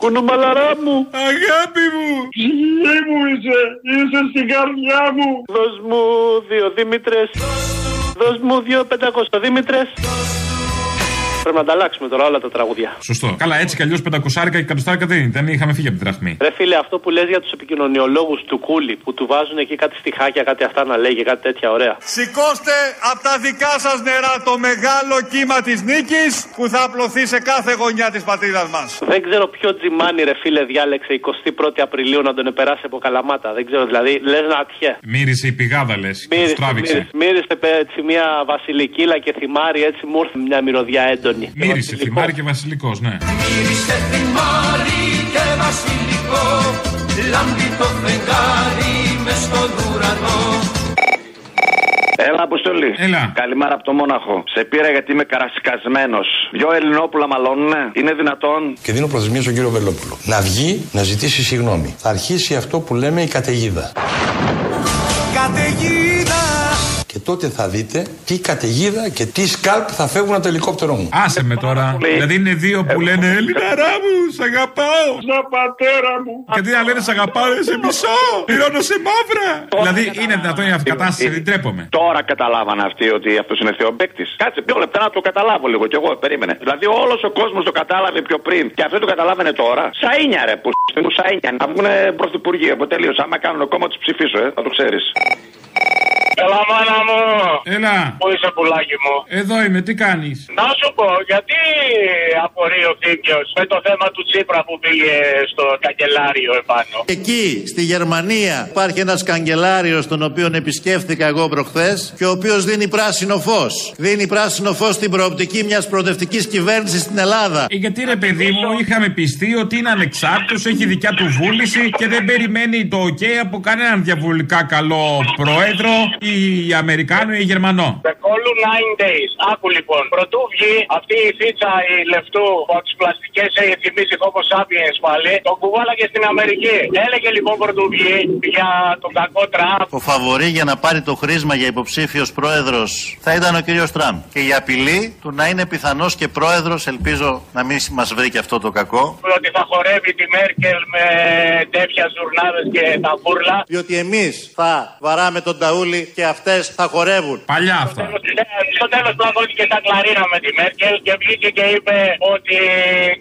Κουνομαλαρά μου! Αγάπη μου! Ψυχή μου είσαι! Είσαι στην καρδιά μου! Δώσ' μου δύο Δήμητρες. Δώσ' μου δύο πεντακόστα Δήμητρες. Πρέπει να ανταλλάξουμε τώρα όλα τα τραγούδια. Σωστό. Καλά, έτσι κι αλλιώς 500 και 100 δεν, είναι. δεν είχαμε φύγει από τη δραχμή. Ρε φίλε, αυτό που λες για τους επικοινωνιολόγους του Κούλι που του βάζουν εκεί κάτι στιχάκια, κάτι αυτά να λέγει, κάτι τέτοια ωραία. Σηκώστε από τα δικά σας νερά το μεγάλο κύμα της νίκης που θα απλωθεί σε κάθε γωνιά της πατρίδας μας. Δεν ξέρω ποιο τζιμάνι ρε φίλε διάλεξε 21η Απριλίου να τον επεράσει από καλαμάτα. Δεν ξέρω δηλαδή, λες να ατιέ. Μύρισε η πηγάδα, λες. Μύρισε, Τράβηξε. μύρισε, μύρισε παι, έτσι μια βασιλικίλα και θυμάρι, έτσι μου ήρθε μια μυρωδιά έντονη. Μύρισε, θυμάρι και βασιλικός, ναι. Μύρισε θυμάρι και βασιλικό Λάμπει το φεγγάρι μες στον ουρανό Έλα, Αποστολή. Έλα. Καλημέρα από το Μόναχο. Σε πήρα γιατί είμαι καρασικασμένο. Δυο Ελληνόπουλα μαλώνουνε. Είναι δυνατόν; Και δίνω προθεσμία στον κύριο Βελόπουλο. Να βγει να ζητήσει συγγνώμη. Θα αρχίσει αυτό που λέμε η καταιγίδα. Καταιγίδα Και τότε θα δείτε τι καταιγίδα και τι σκάλπ θα φεύγουν από το ελικόπτερό μου. Άσε με τώρα. Δηλαδή είναι δύο που λένε Ελληναρά μου, σ' αγαπάω. Σαν πατέρα μου Και τι να λένε σ' αγαπάω, ρε, σε μισό. Πληρώνω σε μαύρα. Δηλαδή είναι δυνατόν η αυτή η κατάσταση, δεν τρέπομαι. Τώρα καταλάβανε αυτοί ότι αυτός είναι θεομπέκτης. Κάτσε δύο λεπτά να το καταλάβω λίγο κι εγώ, περίμενε. Δηλαδή όλος ο κόσμος το κατάλαβε πιο πριν και αυτό το καταλάβαινε τώρα. Σαΐνια ρε που μου σαΐνια να βγουν πρωθυπουργοί. Από τελείω. Άμα κάνουν κόμμα τους ψηφίσω, ε, θα το ξέρεις. Έλα, μάνα μου. Έλα. Πού είσαι, πουλάκι μου; Εδώ είμαι, τι κάνεις; Να σου πω, γιατί απορεί ο Θήμιος με το θέμα του Τσίπρα που πήγε στο καγκελάριο επάνω; Εκεί, στη Γερμανία, υπάρχει ένας καγκελάριος τον οποίο επισκέφθηκα εγώ προχθές και ο οποίος δίνει πράσινο φως. Δίνει πράσινο φως στην προοπτική μιας προοδευτικής κυβέρνησης στην Ελλάδα. Ε, γιατί ρε παιδί μου, είχαμε πιστεί ότι είναι ανεξάρτητος, έχει δικιά του βούληση και δεν περιμένει το OK από κανέναν διαβολικά καλό πρόεδρο ή Αμερικάνο ή Γερμανό. The call 9 days. Άκου λοιπόν, πρωτού βγει αυτή η φίτσα η λεφτού που από τι πλαστικές έχει θυμίσει Homo sapiens πάλι, τον κουβάλαγε στην Αμερική. Έλεγε λοιπόν πρωτού βγει για τον κακό Τραμπ. Ο φαβορή για να πάρει το χρήσμα για υποψήφιος πρόεδρος θα ήταν ο κύριος Τραμπ. Και η απειλή του να είναι πιθανός και πρόεδρος, ελπίζω να μην μας βρει και αυτό το κακό. Ότι θα χορεύει τη Μέρκελ με τέτοια ζουρνάδες και τα μπούρλα. Διότι εμείς θα βαράμε τον ταούλι και αυτές θα χορεύουν. Παλιά αυτά. Στο τέλος πλακώθηκε στα κλαρίνα με τη Μέρκελ και βγήκε και είπε ότι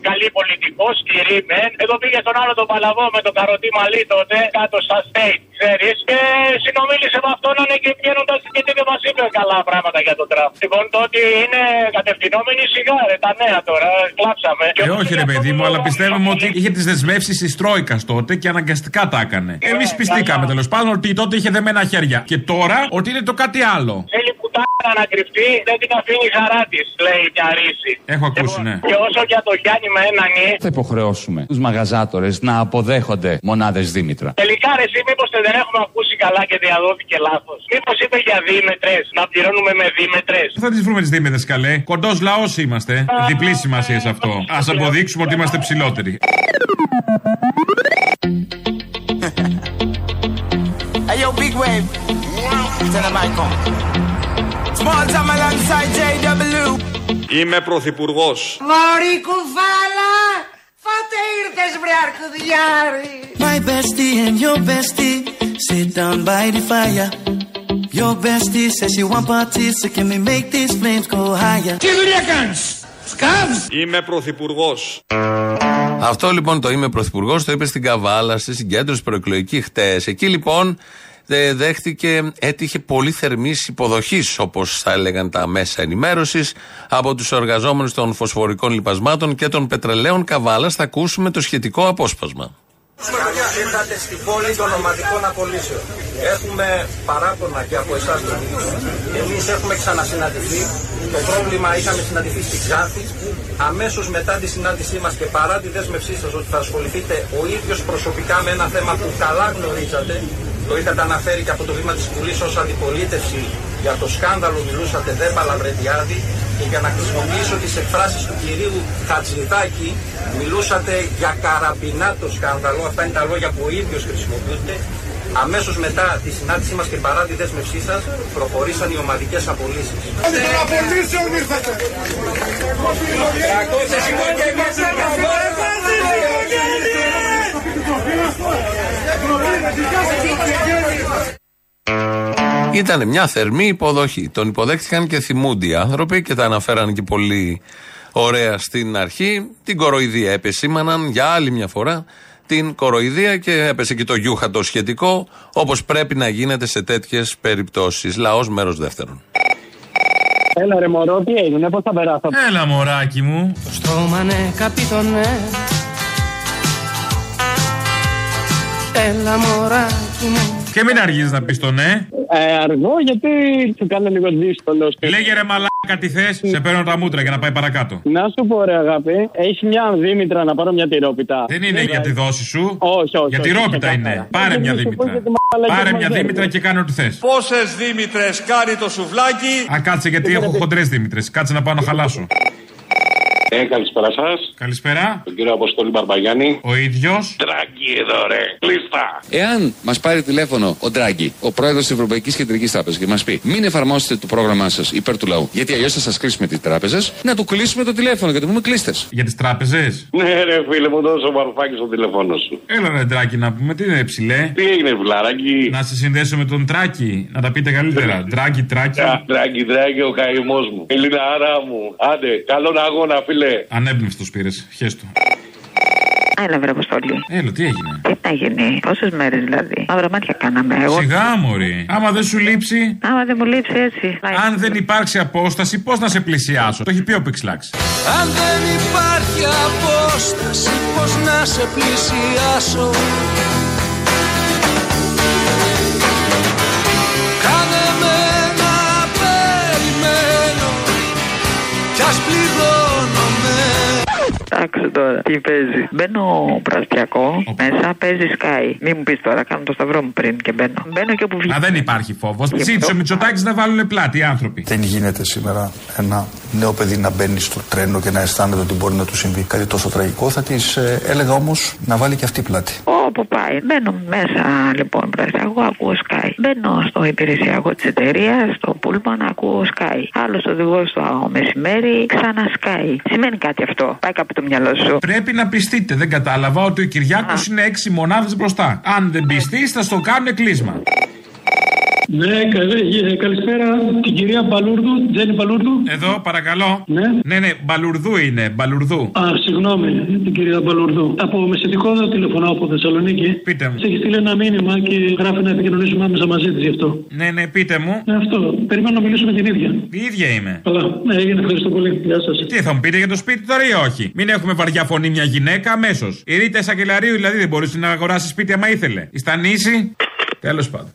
καλή πολιτικός, σκληρή μεν. Εδώ πήγε στον άλλο τον Παλαβό με τον καροτί μαλλί τότε κάτω στα state. Ξέρεις. Και συνομίλησε με αυτόν αν και βγαίνοντας και τι δεν μα είπε καλά πράγματα για τον Τραμπ. Λοιπόν, το ότι είναι κατευθυνόμενοι σιγά, ρε, τα νέα τώρα. Κλάψαμε. Ε, όχι ρε παιδί μου, αλλά πιστεύουμε ότι είχε τις δεσμεύσεις της Τρόικας τότε και αναγκαστικά τα έκανε. Εμείς πιστήκαμε τέλος πάντων ότι τότε είχε δεμένα χέρια. Και τώρα ότι είναι το κάτι άλλο. Θέλει πουτάνα να κρυφτεί, δεν την αφήνει η χαρά της, λέει μια ρίση. Έχω ακούσει, ναι. Και όσο για το Γιάννη με ένα νι, Θα υποχρεώσουμε τους μαγαζάτορες να αποδέχονται μονάδες Δήμητρα. τελικά ρε, εσύ μήπως δεν έχουμε ακούσει καλά και διαδόθηκε λάθος. Μήπως είπε για δίμετρες, να πληρώνουμε με δίμετρες. Θα τις βρούμε τις δίμηδε καλέ. Κοντός λαός είμαστε. Διπλή σημασία σε αυτό. Α αποδείξουμε ότι είμαστε ψηλότεροι. Hey yo, big wave. Tell them I come. Small time alongside JW. Είμαι πρωθυπουργός. Μωρή κουβάλα, φάτε ήρθες βρε αρκουδιάρη. My bestie and your bestie sit down by the fire. Your bestie says she want parties, so can we make these flames go higher? Τι δουλειά κάνεις, σκάβς. Είμαι πρωθυπουργός. Αυτό λοιπόν το είμαι πρωθυπουργός, το είπε στην Καβάλα, στη συγκέντρωση προεκλογική χτες. Εκεί λοιπόν ε, δέχτηκε, έτυχε πολύ θερμής υποδοχής, όπως θα έλεγαν τα μέσα ενημέρωσης, από τους εργαζόμενους των φωσφορικών λιπασμάτων και των πετρελαίων Καβάλα. Θα ακούσουμε το σχετικό απόσπασμα. Ήρθατε στην πόλη των ομαδικών απολύσεων. Έχουμε παράπονα και από εσάς τον Εμείς έχουμε ξανασυναντηθεί. Το πρόβλημα είχαμε συναντηθεί στη Ξάνθη. Αμέσως μετά τη συνάντησή μας και παρά τη δέσμευσή σας ότι θα ασχοληθείτε ο ίδιος προσωπικά με ένα θέμα που καλά γνωρίζατε, το είχατε αναφέρει και από το βήμα της Βουλής ως αντιπολίτευση για το σκάνδαλο μιλούσατε δεν παλαβρετιάδη και για να χρησιμοποιήσω τις εκφράσεις του κυρίου Χατζηδάκη μιλούσατε για καραμπινάτο σκάνδαλο, αυτά είναι τα λόγια που ο ίδιος χρησιμοποιούνται. Αμέσως μετά τη συνάντησή μας και παρά τη δέσμευσή σας προχωρήσαν οι ομαδικές απολύσεις. Των απολύσεων ήρθατε. Ήταν μια θερμή υποδοχή. Τον υποδέχτηκαν και θυμούνται οι άνθρωποι και τα αναφέραν και πολύ ωραία στην αρχή. Την κοροϊδία επεσήμαναν για άλλη μια φορά την κοροϊδία και έπεσε και το γιούχατο σχετικό όπως πρέπει να γίνεται σε τέτοιες περιπτώσεις. Λαός μέρος δεύτερον. Έλα ρε μωρό, τι έγινε, πώς θα περάσω; Έλα μωράκι μου. Το στόμα ναι, καπίτονε. Έλα μωράκι μου. Και μην αργείς να πεις το ναι. Ε, αργό γιατί σου κάνω λίγο δύσκολο. Λέγε ρε μαλάκα τι θες, σε παίρνω τα μούτρα για να πάει παρακάτω. Να σου πω ρε αγάπη, έχεις μια δίμητρα να πάρω μια τυρόπιτα. Δεν είναι για τη δόση σου. Όχι, όχι. Για όχι, τυρόπιτα ξεκάθαρα. είναι. Πάρε μια Δεν σου πω δίμητρα. γιατί μαλακίες Πάρε μια μαζεύεις. δίμητρα και κάνε ό,τι θες. Πόσες δίμητρες κάνει το σουβλάκι; Α, κάτσε γιατί έχω χοντρές Δήμητρε. Κάτσε να πάω να χαλάσω. Ε, καλησπέρα σας. Καλησπέρα. Τον κύριο Αποστόλη Μπαρμπαγιάννη. Ο ίδιος. Τραγκί εδώ, ρε. Κλείστα. Εάν μας πάρει τηλέφωνο ο Ντράγκη, ο πρόεδρος της Ευρωπαϊκής Κεντρικής Τράπεζας, και μας πει μην εφαρμόσετε το πρόγραμμά σας υπέρ του λαού, γιατί αλλιώς θα σας κλείσουμε τις τράπεζες, να του κλείσουμε το τηλέφωνο και να του πούμε κλείστε. Για τις τράπεζες; Ναι, ρε φίλε, μου δώσε ο Βαρουφάκης στο τηλέφωνο σου. Έλα ρε Ντράκη να πούμε, τι είναι ψηλέ; Τι έγινε, βλαράκι. Να σε συνδέσω με τον Τράκη, να τα πείτε καλύτερα. Ντράκη, Τράκη. Τραγκί, τραγκί, ο καημός μου. Ελληνάρα μου. Άντε, καλόν αγώνα, φίλε. Ανέμπνευστο πήρες, χέστο. Έλα, βρε Αποστολή. Έλα, τι έγινε; Τι να γίνει, πόσες μέρες δηλαδή. Μαύρα μάτια κάναμε. Εγώ. Σιγά, Μωρή. Άμα δεν σου λείψει. Άμα δεν μου λείψει έτσι. Αν δεν υπάρξει απόσταση, πώς να σε πλησιάσω; Το έχει πει ο Πιξλάξ. Αν δεν υπάρχει απόσταση, πώς να σε πλησιάσω; Κάνε με να περιμένω κι ας πληρώνομαι Εντάξει τώρα, τι παίζει. Μπαίνω πραστιακό, μέσα παίζει σκάι. Μην μου πεις τώρα, κάνω το σταυρό μου πριν και μπαίνω. Μπαίνω και όπου βγει. Α, δεν υπάρχει φόβος. Ζήτησε ο Μητσοτάκης να βάλουν πλάτη οι άνθρωποι. Δεν γίνεται σήμερα ένα νέο παιδί να μπαίνει στο τρένο και να αισθάνεται ότι μπορεί να του συμβεί κάτι τόσο τραγικό. Θα της έλεγα όμως να βάλει και αυτή πλάτη. Όπου πάει. Μπαίνω μέσα λοιπόν πραστιακό, ακούω σκάι. Μπαίνω στο υπηρεσιακό της εταιρείας, στο πούλμαν, ακούω σκάι. Άλλος οδηγός το μεσημέρι, ξανά σκάι. Σημαίνει κάτι αυτό. Πάει κάπου το μυαλό σου. Πρέπει να πιστείτε. Δεν κατάλαβα ότι ο Κυριάκος είναι έξι μονάδες μπροστά. Αν δεν πιστείς, θα στο κάνουν κλείσμα. Ναι, καλή- ε, καλησπέρα την κυρία Μπαλούρδου, Τζένι Μπαλούρδου. Εδώ, παρακαλώ. Ναι. Ναι, ναι, μπαλουρδού είναι, μπαλουρδού. Α, συγγνώμη, την κυρία Μπαλούρδου. Από μεσητικό δεν τηλεφωνώ από Θεσσαλονίκη. Πείτε μου. Της έχει στείλει ένα μήνυμα και γράφει να επικοινωνήσουμε άμεσα μαζί της γι' αυτό. Ναι, ναι, πείτε μου. Ναι, αυτό. Περιμένω να μιλήσω με την ίδια. Η ίδια είμαι. Καλά, ναι, έγινε, ευχαριστώ πολύ. Γεια σας. Τι θα μου πείτε για το σπίτι τώρα ή όχι; Μην έχουμε βαριά φωνή μια γυναίκα αμέσως. Η Ρίτα Σακελαρίου δηλαδή δεν μπορούσε να αγοράσεις σπίτι άμα ήθελε. Η Στανίση. Τέλος πάντων.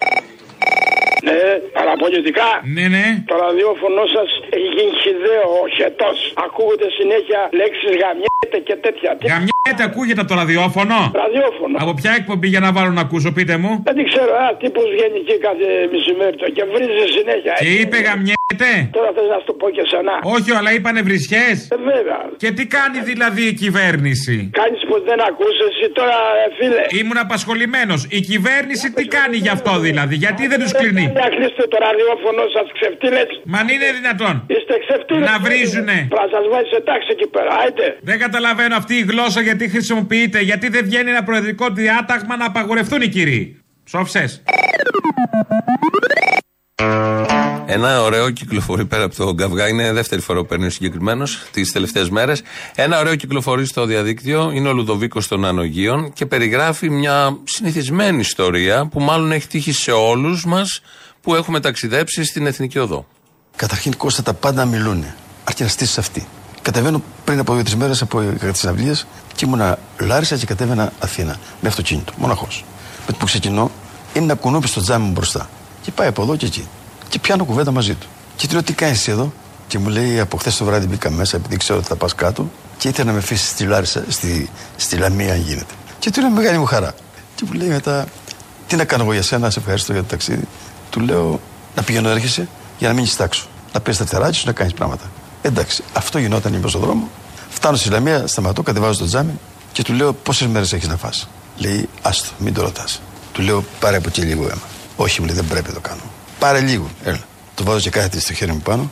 Ναι, παραπολιτικά. Ναι, ναι. Το ραδιόφωνο σας έχει γίνει χιδαίο, χετός. Ακούγονται συνέχεια λέξεις γαμιέται και τέτοια. Τι- Γαμιέται, ακούγεται από το ραδιόφωνο; Ραδιόφωνο. Από ποια εκπομπή για να βάλω να ακούσω, πείτε μου; Δεν την ξέρω, ένα τύπος βγαίνει εκεί κάθε μισημέρι το και βρίζει συνέχεια. Και είπε γαμιέται; Τώρα θες να σου το πω και σανά. Όχι, αλλά είπανε βρισιέ. Ε, βέβαια. Και τι κάνει δηλαδή η κυβέρνηση; Κάνεις πως δεν ακούσες εσύ τώρα, ε, φίλε. Ήμουν απασχολημένος. Η κυβέρνηση τι κάνει γι' αυτό δηλαδή, γιατί δεν τους κλείνει; Να κλείσετε το ραδιόφωνο σας ξεφτύλε. Μα αν είναι δυνατόν. Είστε ξεφτύλε. Να βρίζουνε. Θα σας βάζει σε τάξη εκεί πέρα. Άιτε. Δεν καταλαβαίνω αυτή η γλώσσα γιατί χρησιμοποιείται. Γιατί δεν βγαίνει ένα προεδρικό διάταγμα να απαγορευτούν οι κύριοι. Ψόφσε. Ένα ωραίο κυκλοφορεί πέρα από τον καυγά. Είναι δεύτερη φορά που παίρνει ο συγκεκριμένος τις τελευταίες μέρες. Ένα ωραίο κυκλοφορεί στο διαδίκτυο. Είναι ο Λουδοβίκος των Ανογείων και περιγράφει μια συνηθισμένη ιστορία που μάλλον έχει τύχει σε όλους μας που έχουμε ταξιδέψει στην Εθνική Οδό. Καταρχήν Κώστα τα πάντα μιλούν. Αρκεί να στήσεις αυτή. Κατεβαίνω πριν από δύο-τρεις μέρες από τις συναυλίε και ήμουνα Λάρισα και κατέβαινα Αθήνα με αυτοκίνητο, μοναχώ. Με το που ξεκινώ είναι ένα κουνούπι στο τζάμι μου μπροστά. Και πάει από εδώ και εκεί. Και πιάνω κουβέντα μαζί του. Και του λέω τι κάνεις εδώ; Και μου λέει από χθες το βράδυ μπήκα μέσα επειδή ξέρω ότι θα πας κάτω και ήθελα να με αφήσεις στη Λάρισα, στη, στη Λαμία αν γίνεται. Και του λέω μεγάλη μου χαρά. Και μου λέει μετά τι να κάνω εγώ για σένα, σε ευχαριστώ για το ταξίδι. Του λέω να πηγαίνω έρχεσαι για να μείνει τάξο. Να παίρνει τα φτεράκια σου να κάνεις πράγματα. Εντάξει, αυτό γινόταν είμαι στον δρόμο. Φτάνω στη Λαμία, σταματώ, κατεβάζω το τζάμι και του λέω πόσες μέρες έχεις να φας; Λέει, άστο, μην το ρωτάς. Του λέω, πάρε από εκεί λίγο αίμα. Όχι, μου λέει, δεν πρέπει να το κάνω. Πάρε λίγο, έλα. Το βάζω και κάθεται στο χέρι μου πάνω,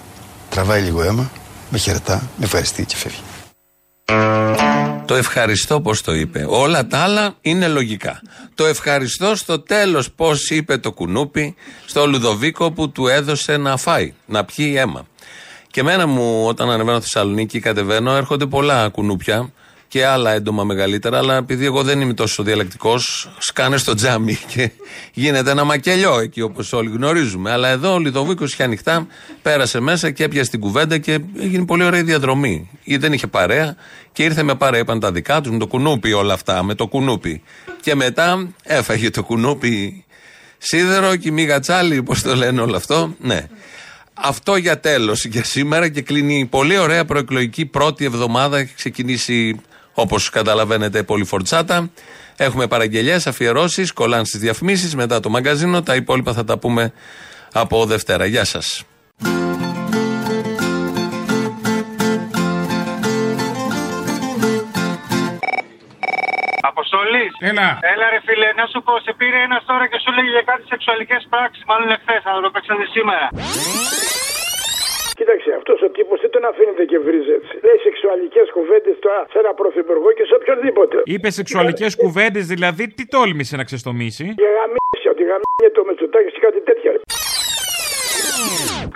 τραβάει λίγο αίμα, με χαιρετά, με ευχαριστεί και φεύγει. Το ευχαριστώ πώ το είπε. Όλα τα άλλα είναι λογικά. Το ευχαριστώ στο τέλος πώ είπε το κουνούπι στο Λουδοβίκο που του έδωσε να φάει, να πιει αίμα. Και εμένα μου, όταν ανεβαίνω Θεσσαλονίκη, κατεβαίνω, έρχονται πολλά κουνούπια και άλλα έντομα μεγαλύτερα. Αλλά επειδή εγώ δεν είμαι τόσο διαλεκτικός, σκάνε στο τζάμι και γίνεται ένα μακελιό εκεί όπως όλοι γνωρίζουμε. Αλλά εδώ ο Λιδοβίκος είχε ανοιχτά, πέρασε μέσα και έπιασε την κουβέντα και έγινε πολύ ωραία η διαδρομή. Ή δεν είχε παρέα και ήρθε με παρέα, είπαν τα δικά τους, με το κουνούπι όλα αυτά, με το κουνούπι. Και μετά έφαγε το κουνούπι σίδερο και μη γατσάλι, πώς το λένε όλο αυτό. Ναι. Αυτό για τέλος για σήμερα και κλείνει η πολύ ωραία προεκλογική πρώτη εβδομάδα. Έχει ξεκινήσει όπως καταλαβαίνετε πολύ φορτσάτα. Έχουμε παραγγελίε, αφιερώσεις, κολλάν στις διαφημίσεις μετά το μαγκαζίνο. Τα υπόλοιπα θα τα πούμε από Δευτέρα. Γεια σας. Αποστολή. Έλα. Έλα, ρε φίλε, να σου πω, σε πήρε ένας τώρα και σου λέγει για κάτι σεξουαλικές πράξεις. Μάλλον εχθές, θα το παίξατε σήμερα. Κοίταξε, αυτός ο τύπος δεν τον αφήνεται και βρίζει έτσι. Λέει σεξουαλικές κουβέντες τώρα σε ένα πρωθυπουργό και σε οποιονδήποτε. Είπε σεξουαλικές κουβέντες, δηλαδή τι τόλμησε να ξεστομίσει; Για γαμίσια, ότι γαμίσια το Μετσοτάκη και κάτι τέτοια. ρε.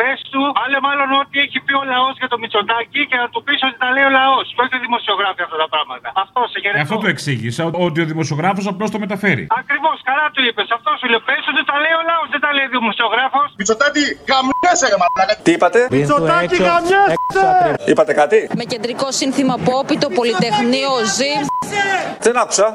Πες του, άλλε μάλλον ό,τι έχει πει ο λαός για το Μητσοτάκι και να του πεις ότι τα λέει ο λαός. Και όχι ο δημοσιογράφοι αυτά τα πράγματα. Αυτό σε Ε, χαιρετώ. Αυτό το εξήγησα, ότι ο δημοσιογράφος απλώς το μεταφέρει. Ακριβώς, καλά του είπες. Αυτό σου λέει. Πες ότι τα λέει ο λαός, δεν τα λέει ο δημοσιογράφος. Μητσοτάκη, γαμιέσαι ρε μαλάκα. Τι είπατε; Μητσοτάκη, γαμιέσαι! Είπατε κάτι; Με κεντρικό σύνθημα pop το Πολυτεχνείο ζει. Δεν άκουσα.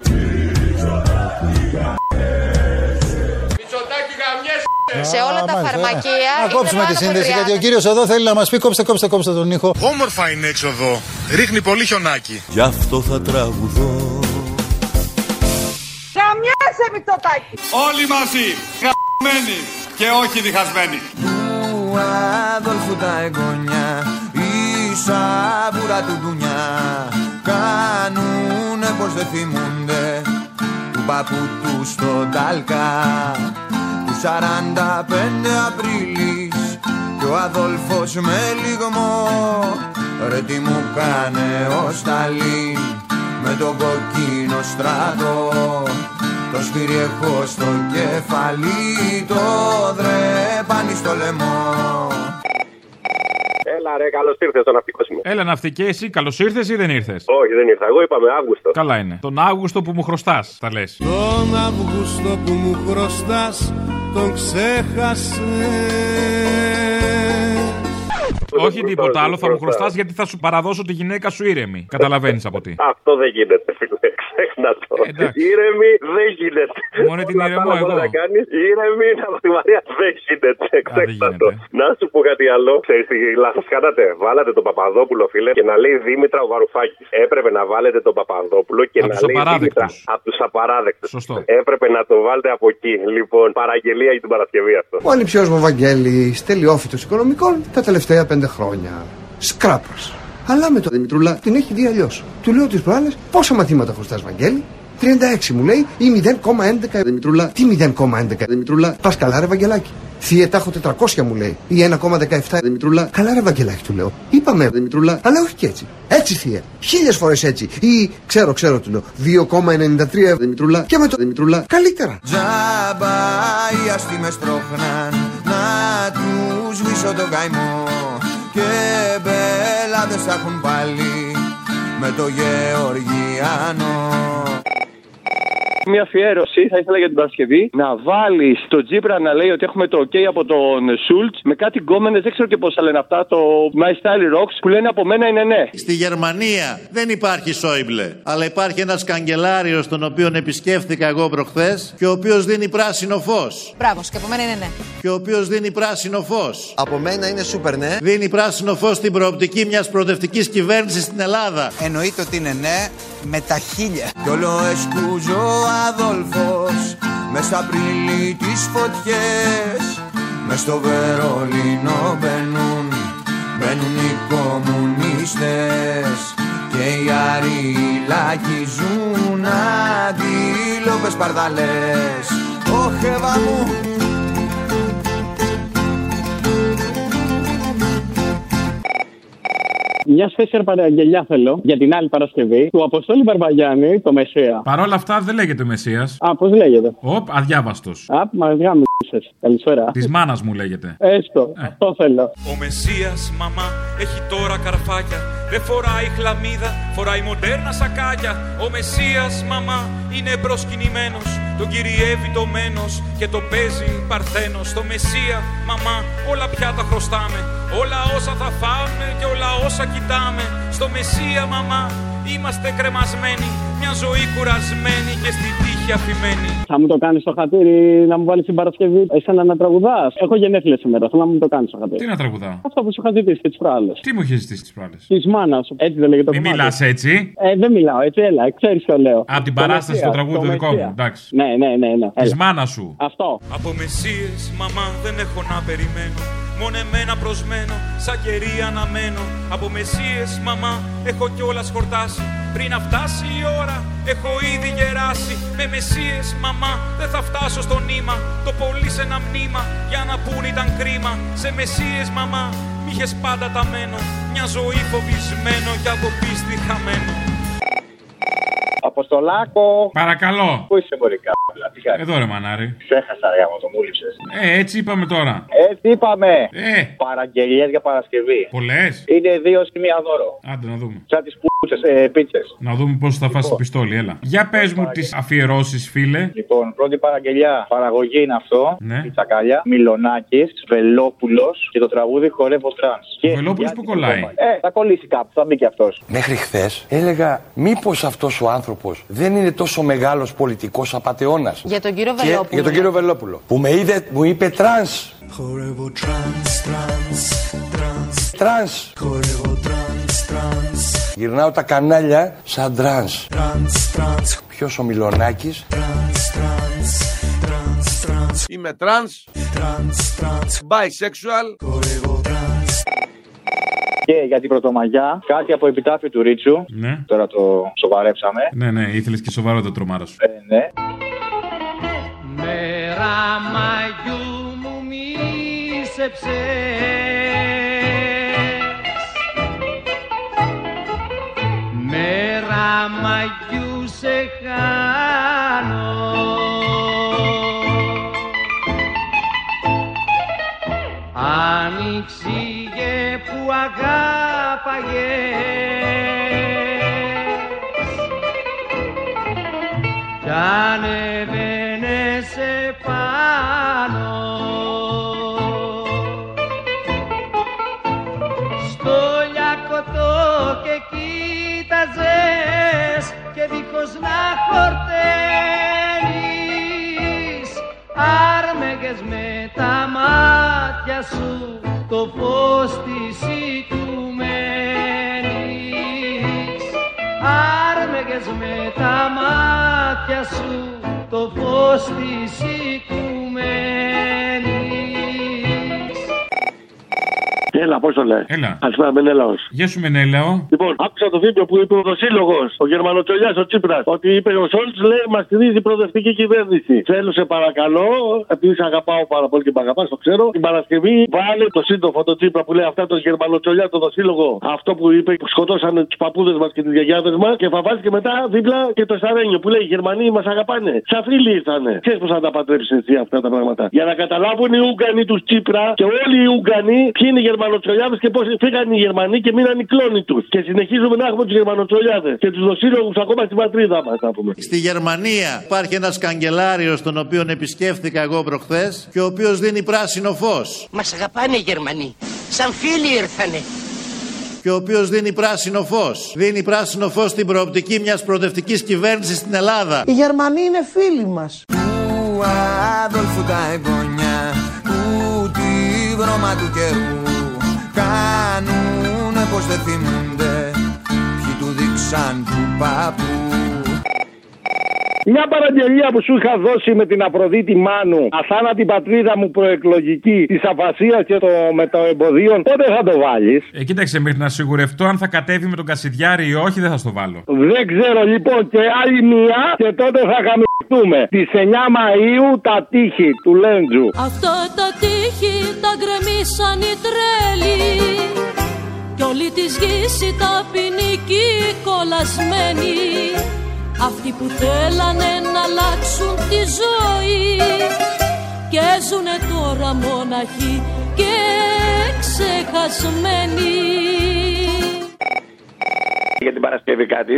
Σε όλα τα φαρμακεία Να είναι κόψουμε πάνω τη από σύνδεση 30. γιατί ο κύριος εδώ θέλει να μας πει κόψτε, κόψτε, κόψτε τον ήχο. Όμορφα είναι έξω εδώ. Ρίχνει πολύ χιονάκι. Γι' αυτό θα τραγουδώ. Γαμιάσαι Μητσοτάκη. Όλοι μαζί, γαμμένοι και όχι διχασμένοι. Του Αδόλφου τα εγγόνια η σαβούρα του ντουνιά κάνουνε πως δεν θυμούνται του παππού τους στον Τάλκα του 45 Απρίλης και ο Αδόλφος με λιγμό ρε τι μου κάνε ο Σταλίν με τον κοκκίνο στράτο Το σφύρι έχω στο κεφάλι Το δρέπανι στο λαιμό Έλα ρε, καλώς ήρθες στο ναυτικό σημείο. Έλα ναυτική, εσύ καλώς ήρθες ή δεν ήρθες; Όχι, δεν ήρθα. Εγώ είπαμε Αύγουστο. Καλά είναι. Τον Αύγουστο που μου χρωστάς, τα λες. Τον Αύγουστο που μου χρωστάς τον ξέχασε Όχι τίποτα άλλο, θα μου χρωστάς γιατί θα σου παραδώσω τη γυναίκα σου ήρεμη. Καταλαβαίνεις από τι. Αυτό δεν γίνεται, φίλε. Ξέχνα το. Ήρεμη δεν γίνεται. Μόνο την Όλα τα ηρεμό άλλα εγώ. μπορεί Να κάνει ήρεμη από τη Μαρία δεν γίνεται. Ξέχνα το. Να σου πω κάτι άλλο. Ξέρεις τι λάθος κάνατε. Βάλατε τον Παπαδόπουλο, φίλε, και να λέει Δήμητρα ο Βαρουφάκης. Έπρεπε να βάλετε τον Παπαδόπουλο και Απ' να τους λέει Δήμητρα. απαράδεκτους. Από τους απαράδεκτους. Σωστό. Έπρεπε να το βάλετε από εκεί. Λοιπόν, παραγγελία για την Παρασκευή αυτό. Ο ανιψιός μου Βαγγέλης, τελειόφυτος οικονομικών τα τελευταία πέντε χρόνια. Σκράπας. Αλλά με το Δημητρούλα την έχει δει αλλιώς. Του λέω τις προάλλες πόσα μαθήματα χρωστάς Βαγγέλη; 36 μου λέει ή 0,11 Δημητρούλα. Τι 0,11 Δημητρούλα. Πας καλά ρε Βαγγελάκη. Θύε τα έχω 400 μου λέει. Ή 1,17 Δημητρούλα. Καλά ρε Βαγγελάκη του λέω. Είπαμε Δημητρούλα. Αλλά όχι και έτσι. Έτσι θύε. Χίλιες φορές έτσι. Ή ξέρω ξέρω του λέω. 2,93 Δημητρούλα. Και με το Δημητρούλα καλύτερα. Τζάμπα οι αστεί με σπρώχναν Να τους σβήσω τον καημό Και μπελάδες θα έχουν πάλι Με το Γεωργιάνο Μια αφιέρωση θα ήθελα για την Παρασκευή να βάλει το Τζίπρα να λέει ότι έχουμε το OK από τον Σούλτς με κάτι γκόμενες, δεν ξέρω και πώς θα λένε αυτά, το My Style Rocks που λένε από μένα είναι ναι. Στη Γερμανία δεν υπάρχει Σόιμπλε, αλλά υπάρχει ένας καγκελάριος τον οποίον επισκέφθηκα εγώ προχθές και ο οποίος δίνει πράσινο φως. Μπράβο, και από μένα είναι ναι. Και ο οποίος δίνει πράσινο φως. Από μένα είναι σούπερ ναι. Δίνει πράσινο φως στην προοπτική μιας προοδευτικής κυβέρνησης στην Ελλάδα. Εννοείται ότι είναι ναι με τα χίλια Κι όλο εσκούζω ο Αδόλφος Μες στα πρίλη τις φωτιές Μες στο Βερολίνο μπαίνουν Μπαίνουν οι κομμουνίστες Και οι αριλάκοι ζουν Αντίλοπες παρδαλές. Ωχ Εύα μου Μια σπέσια παραγγελιά θέλω για την άλλη Παρασκευή του Αποστόλη Μπαρμπαγιάννη, το Μεσαία. Παρ' όλα αυτά δεν λέγεται Μεσία. Α, πώς λέγεται; Οπ, αδιάβαστος. Α, μας γάμισες. Καλησπέρα. Της μάνας μου λέγεται. Έστω, αυτό θέλω. Ο Μεσσίας, μαμά, έχει τώρα καρφάκια. Δεν φοράει χλαμίδα, φοράει μοντέρνα σακάκια. Ο Μεσσίας, μαμά, είναι προσκυνημένος. Τον κυριεύει το μένος και το παίζει παρθένος. Στο Μεσσία, μαμά, όλα πια τα χρωστάμε. Όλα όσα θα φάμε και όλα όσα κοιτάμε. Στο Μεσσία, μαμά, είμαστε κρεμασμένοι. Μια ζωή κουρασμένη και στη τύχη αφημένη. Θα μου το κάνεις στο χατήρι να μου βάλεις την Παρασκευή εσένα να τραγουδάς. Έχω γενέθλια σήμερα. Θέλω να μου το κάνεις στο χατήρι. Τι να τραγουδά. Αυτό που σου είχα ζητήσει και τις προάλλες. Τι μου είχες ζητήσει τις προάλλες; Της μάνας σου. Έτσι δεν λέγεται το Μην κομμάτι. μιλάς έτσι. Ε, δεν μιλάω έτσι, έλα, ξέρεις το λέω. Από την Το παράσταση Μεσσία, το τραγούδι το δικό μου. Μεσσία. Εντάξει. Ναι, ναι, ναι. ναι. Της Έλα. μάνας σου. Αυτό. Από μεσίες, μαμά, δεν έχω να περιμένω. Μόνο εμένα προσμένω, σαν κερί αναμένω. Από μεσίες, μαμά, έχω κιόλας χορτάσει. Πριν να φτάσει η ώρα, έχω ήδη γεράσει. Με μεσίες, μαμά, δεν θα φτάσω στο νήμα. Το πολύ σε ένα μνήμα, για να πούν ήταν κρίμα. Σε μεσίες, μαμά, μ' είχες πάντα ταμένο. Μια ζωή φοβισμένο και από πίστη χαμένο. Αποστολάκο. Παρακαλώ. Πού είσαι, Μωρικά. Τι κάνεις; Εδώ ρε μανάρι. Ξέχασα, ρε, άμα το μου λείψες. Ε, έτσι είπαμε τώρα. Έτσι είπαμε. Ε. Παραγγελίες για Παρασκευή. Πολλές. Είναι δύο σημεία δώρο. Άντε να δούμε. Σαν τις πούτσες, ε, πίτσες. Να δούμε πώς θα φας το πιστόλι, έλα. Για πες μου τις αφιερώσεις, φίλε. Λοιπόν, πρώτη παραγγελιά. Παραγωγή είναι αυτό. Ναι. Η τσακάλια. Μιλονάκης, Βελόπουλος και το τραγούδι χορεύω τρανς. Ο Βελόπουλος που κολλάει. Ε, θα κολλήσει κάπου, θα μπει και αυτός. Μέχρι χθες έλεγα μήπως αυτός ο άνθρωπος δεν είναι τόσο μεγάλος πολιτικός απαταιώνας. Για τον κύριο Και Βελόπουλο. για τον κύριο Βελόπουλο. Που με είδε, μου είπε τρανς. Χορεύω τρανς, τρανς, τρανς Τρανς. Χορεύω τρανς, τρανς Γυρνάω τα κανάλια σαν τρανς. Τρανς, τρανς Ποιος ο Μιλονάκης. Τρανς, τρανς Τρανς, τρανς Είμαι τρανς, Τρανς, τρανς bisexual. Και για την Πρωτομαγιά, κάτι από επιτάφιο του Ρίτσου. Ναι. Τώρα το σοβαρέψαμε. Ναι, ναι, ήθελες και σοβαρό το τρομάρο σου. Ε, ναι. Μέρα μαγιού μου μίσεψε. Μέρα μαγιού σε χάνω Άνοιξη που αγάπαγε κι ανεβαίνε σε πάνω. Στο λιακωτό και κοίταζες και δίχως να χορταίνεις. Άρμεγες με τα μάτια σου το φως της μάτια σου το φως της οικουμένης Έλα, πώς το λέει. Έλα. Καλησπέρα, Μενέλαο. Γεια σου, Μενέλαο. Λοιπόν, άκουσα το βίντεο που είπε ο σύλλογο, ο Γερμανοτσολιάς, ο Τσίπρας, ότι είπε ο Σόλτς, λέει, μας στηρίζει η προοδευτική κυβέρνηση. Θέλω, σε παρακαλώ, επειδή σε αγαπάω πάρα πολύ και με αγαπάς, το ξέρω, την Παρασκευή βάλε το σύντροφο το Τσίπρα που λέει αυτά, το Γερμανοτσολιά, το δοσύλλογο, αυτό που είπε που σκοτώσανε τους παππούδες μας και τις γιαγιάδες μας και θα βάλει και μετά δίπλα και το Σαρένιο που λέει Οι Γερμανοί μας αγαπάνε. Σαν φίλοι ήρθανε. Ξέρεις πώς θα τα πατρέψει εσύ αυτά τα πράγματα. Για να καταλάβουν οι Ούγγανοι τους Τσίπρα και όλοι οι Ούγγανοι ποιοι είναι οι Γερμανοτσολιάδες και πώς φύγαν οι Γερμανοί και μείναν οι κλόνοι τους. Και συνεχίζουμε να έχουμε τους Γερμανοτσολιάδες και τους δοσύλλογου ακόμα στην πατρίδα μας, να πούμε. Στη Γερμανία υπάρχει ένας καγκελάριος τον οποίο επισκέφθηκα εγώ προχθές και ο οποίος δίνει πράσινο φως. Μας αγαπάνε οι Γερμανοί. Σαν φίλοι ήρθανε. Και ο οποίος δίνει πράσινο φως. Δίνει πράσινο φως στην προοπτική μιας προοδευτικής κυβέρνησης στην Ελλάδα. Οι Γερμανοί είναι φίλοι μας. Του Αδόλφου τα εγγόνια που τη βρώμα του καιρού δείξαν του παππού Μια παραγγελία που σου είχα δώσει με την Αφροδίτη Μάνου, αθάνατη πατρίδα μου προεκλογική, της αφασία και το μεταεμποδίων, πότε θα το βάλεις; Ε, κοίταξε, μέχρι να σιγουρευτώ αν θα κατέβει με τον Κασιδιάρη ή όχι, δεν θα στο βάλω. Δεν ξέρω λοιπόν και άλλη μία και τότε θα γαμιστούμε. Τη 9 Μαΐου τα τείχη του Λέντζου. Αυτό τα τείχη τα γκρεμίσαν οι τρέλοι Κι όλη της γης οι ταπεινικοί κολλασμένοι Αυτοί που θέλανε να αλλάξουν τη ζωή Και ζουνε τώρα μοναχοί και ξεχασμένοι Για την Παρασκευή κάτι.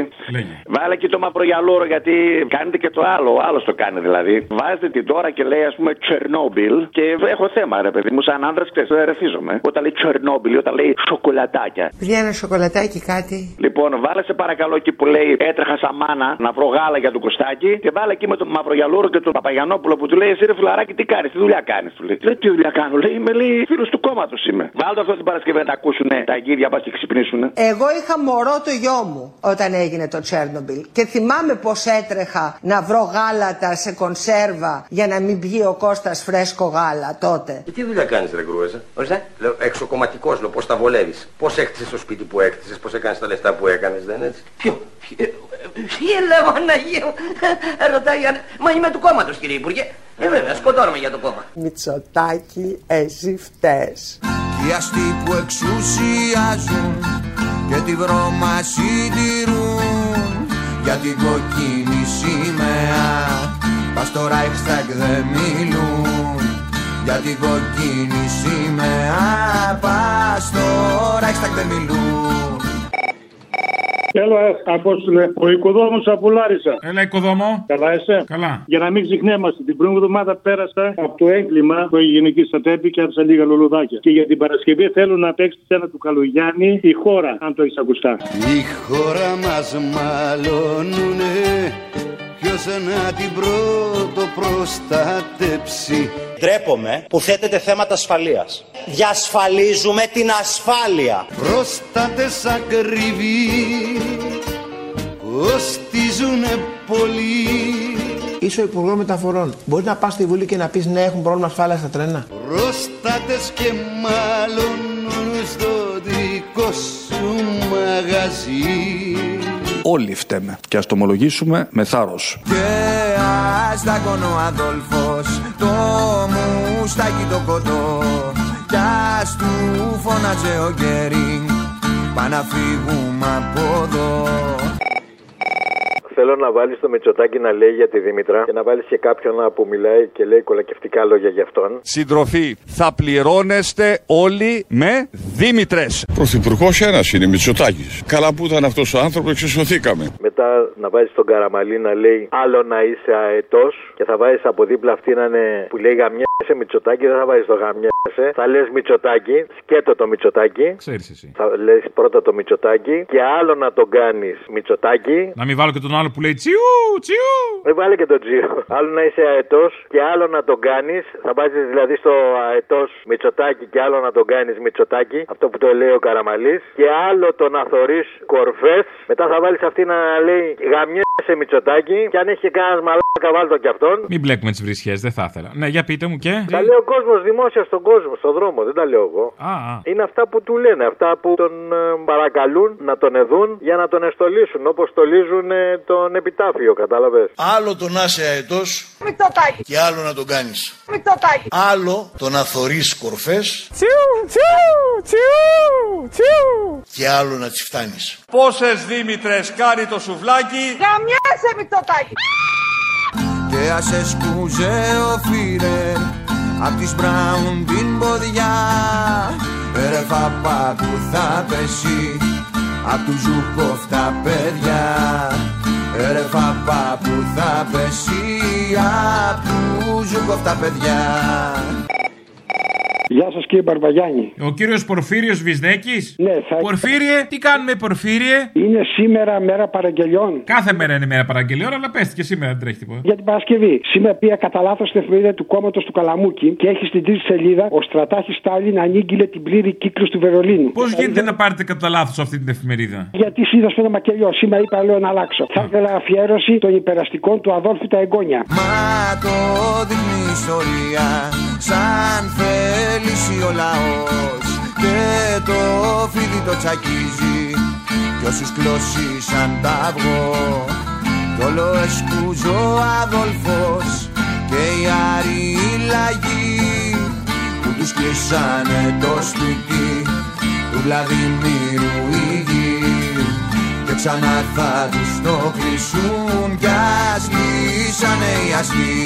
Βάλε και το μαυρογιαλούρο γιατί κάνετε και το άλλο. Ο άλλος το κάνει δηλαδή. Βάζετε την τώρα και λέει ας πούμε Τσερνόμπιλ και έχω θέμα ρε παιδί μου. Σαν άντρα ξέρεις, δεν ρεθίζομαι. Όταν λέει Τσερνόμπιλ, όταν λέει σοκολατάκια. Βγαίνει ένα σοκολατάκι κάτι. Λοιπόν, βάλε σε παρακαλώ εκεί που λέει έτρεχα σαν μάνα να βρω γάλα για το κοστάκι και βάλε εκεί με τον Μαυρογιαλούρο και τον Παπαγιανόπουλο που του λέει Εσύ ρε φιλαράκι τι κάνεις, τι δουλειά κάνεις. Του λέει, λέει τι δουλειά κάνω, λέει Είμαι λέει φίλος του κόμματος είμαι. Βάλτε αυτό την Παρασκευή να τα ακούσουν τα γύρια πας και ξυπνήσουν. Εγώ είχα μωρό το γιο μου όταν έγινε το Τσέρνομπιλ και θυμάμαι πως έτρεχα να βρω γάλατα σε κονσέρβα για να μην πιει ο Κώστας φρέσκο γάλα τότε. Τι δουλειά κάνεις, Ρε Γκρούεζα. Ορίστε. Λέω, εξοκομματικός, λέω, πώς τα βολεύεις; Πώς έκτισες το σπίτι που έκτισες, πώς έκανες τα λεφτά που έκανες, δεν είναι έτσι; Ποιο. Τι λέω, Αναγία μου. Ρωτάει, αν- μα είμαι του κόμματος, κύριε Υπουργέ. Ε, βέβαια, σκοτώνομαι για το κόμμα. Μητσοτάκι, εσύ φταίς. Οι αστεί που εξουσιάζουν και τη βρώμα συντηρούν για την κοκκίνη σημαία. Πας στο Reichstag δεν μιλούν για την κοκκίνη σημαία. Πας στο Reichstag δεν μιλούν Έλα, Απόστολε, ο οικοδόμος από Λάρισα. Έλα, οικοδόμο. Καλά, είσαι; Καλά. Για να μην ξεχνιέμαστε, την προηγούμενη εβδομάδα πέρασα από το έγκλημα που έγινε εκεί στα τέπη και άφησα λίγα λουλουδάκια. Και για την Παρασκευή θέλω να παίξει ένα του Καλογιάννη η χώρα, αν το έχεις ακουστά. Η χώρα μας μαλώνουνε Ποιος να την πρώτο προστατέψει Ντρέπομαι που θέτεται θέματα ασφαλείας. Διασφαλίζουμε την ασφάλεια. Πρόστατες ακριβοί Κοστίζουνε πολύ Είσαι ο Υπουργός Μεταφορών. Μπορείς να πας στη Βουλή και να πεις ναι, έχουν πρόβλημα ασφάλειας στα τρένα. Πρόστατες και μάλλον στο δικό σου μαγαζί Όλοι φταίμε. Και ας το ομολογήσουμε με θάρρος. και ας δάκωνε ο Αδόλφος το μουστάκι το κοντό κι ας του φώναζε ο Γκέρινγκ πά να φύγουμε από εδώ Θέλω να βάλεις το Μητσοτάκι να λέει για τη Δήμητρα και να βάλεις και κάποιον που μιλάει και λέει κολακευτικά λόγια για αυτόν. Συντροφή, θα πληρώνεστε όλοι με Δήμητρες. Πρωθυπουργός ένας είναι Μητσοτάκι. Καλά που ήταν αυτός ο άνθρωπος, εξισωθήκαμε. Μετά να βάζεις τον Καραμαλή να λέει άλλο να είσαι αετός και θα βάζεις από δίπλα αυτή να είναι που λέει γαμιέσαι Μητσοτάκι, δεν θα βάζεις το γαμιέσαι. Θα λες Μητσοτάκι, σκέτο το Μητσοτάκι. Ξέρεις εσύ. Θα λες πρώτα το Μητσοτάκι και άλλο να τον κάνεις Μητσοτάκι. Να μην βάλω και τον άλλο που λέει τσιού, τσιού. Δεν βάλε και τον τσιού. Άλλο να είσαι αετός και άλλο να τον κάνεις. Θα βάζεις δηλαδή στο αετός Μητσοτάκι και άλλο να τον κάνεις Μητσοτάκι. Αυτό που το λέει ο Καραμαλής. Και άλλο το να θωρείς κορφές. Μετά θα βάλεις αυτή να λέει γαμιέσαι Μητσοτάκι. Και αν έχει και κανένας μαλάκα, βάλει το κι αυτόν. Μην μπλέκουμε τις βρισχές, δεν θα ήθελα. Ναι, για πείτε μου και. Τα λέει ο κόσμος δημόσια στον κόσμο, στον δρόμο. Δεν τα λέω εγώ. Α, α. Είναι αυτά που του λένε, αυτά που τον ε, παρακαλούν να τον εδούν για να τον εστολίσουν. Όπως στολίζουν ε, τον επιτάφιο, κατάλαβες. Άλλο το να είσαι αετός Μητσοτάκι. και άλλο να τον κάνεις. Μητσοτάκι. Άλλο το να θωρεί κορφές Τσιού, τσιού, τσιού, τσιού. και άλλο να τι φτάνει. Πόσες Δήμητρε κάνει το σουβλάκι; Γαμιέσαι Μητσοτάκι. Και ας εσκούζε ο Φίρερ Απ' της Μπράουν την ποδιά Ρε παπά που θα πέσει Απ' τους Ζουκόφ τα παιδιά Ρε παπά που θα πέσει Απ' τους Ζουκόφ τα παιδιά Γεια σας κύριε Μπαρβαγιάννη. Ο κύριος Πορφύριος Βυσδέκη. Ναι, θα... Πορφύριε, τι κάνουμε, Πορφύριε; Είναι σήμερα μέρα παραγγελιών. Κάθε μέρα είναι μέρα παραγγελιών, αλλά πες και σήμερα δεν τρέχει τίποτα. Για την Παρασκευή. Σήμερα πήγα κατά λάθος στην εφημερίδα του κόμματος του Καλαμούκη και έχει στην τρίτη σελίδα ο στρατάρχης Στάλιν ανήγγειλε την πλήρη κύκλωση του Βερολίνου. Πώς γίνεται να πάρετε κατά λάθος αυτή την εφημερίδα; Γιατί είδα στο ένα μακελιό. Σήμερα είπα λέω να αλλάξω. Θα ήθελα αφιέρωση των υπεραστικών του Αδόλφου τα εγγόνια. Μα το δείχνει η ιστορία σαν θέληση ο λαός και το φίδι το τσακίζει. Κι όσους κλώσει σαν τα αυγό κι όλο εσκούζω ο Αδόλφος και οι άριοι λαγοί που τους κλείσανε το σπίτι του Βλαδιμίρου η γη και ξανά θα τους το κλείσουν κι ας λύσανε οι αστεί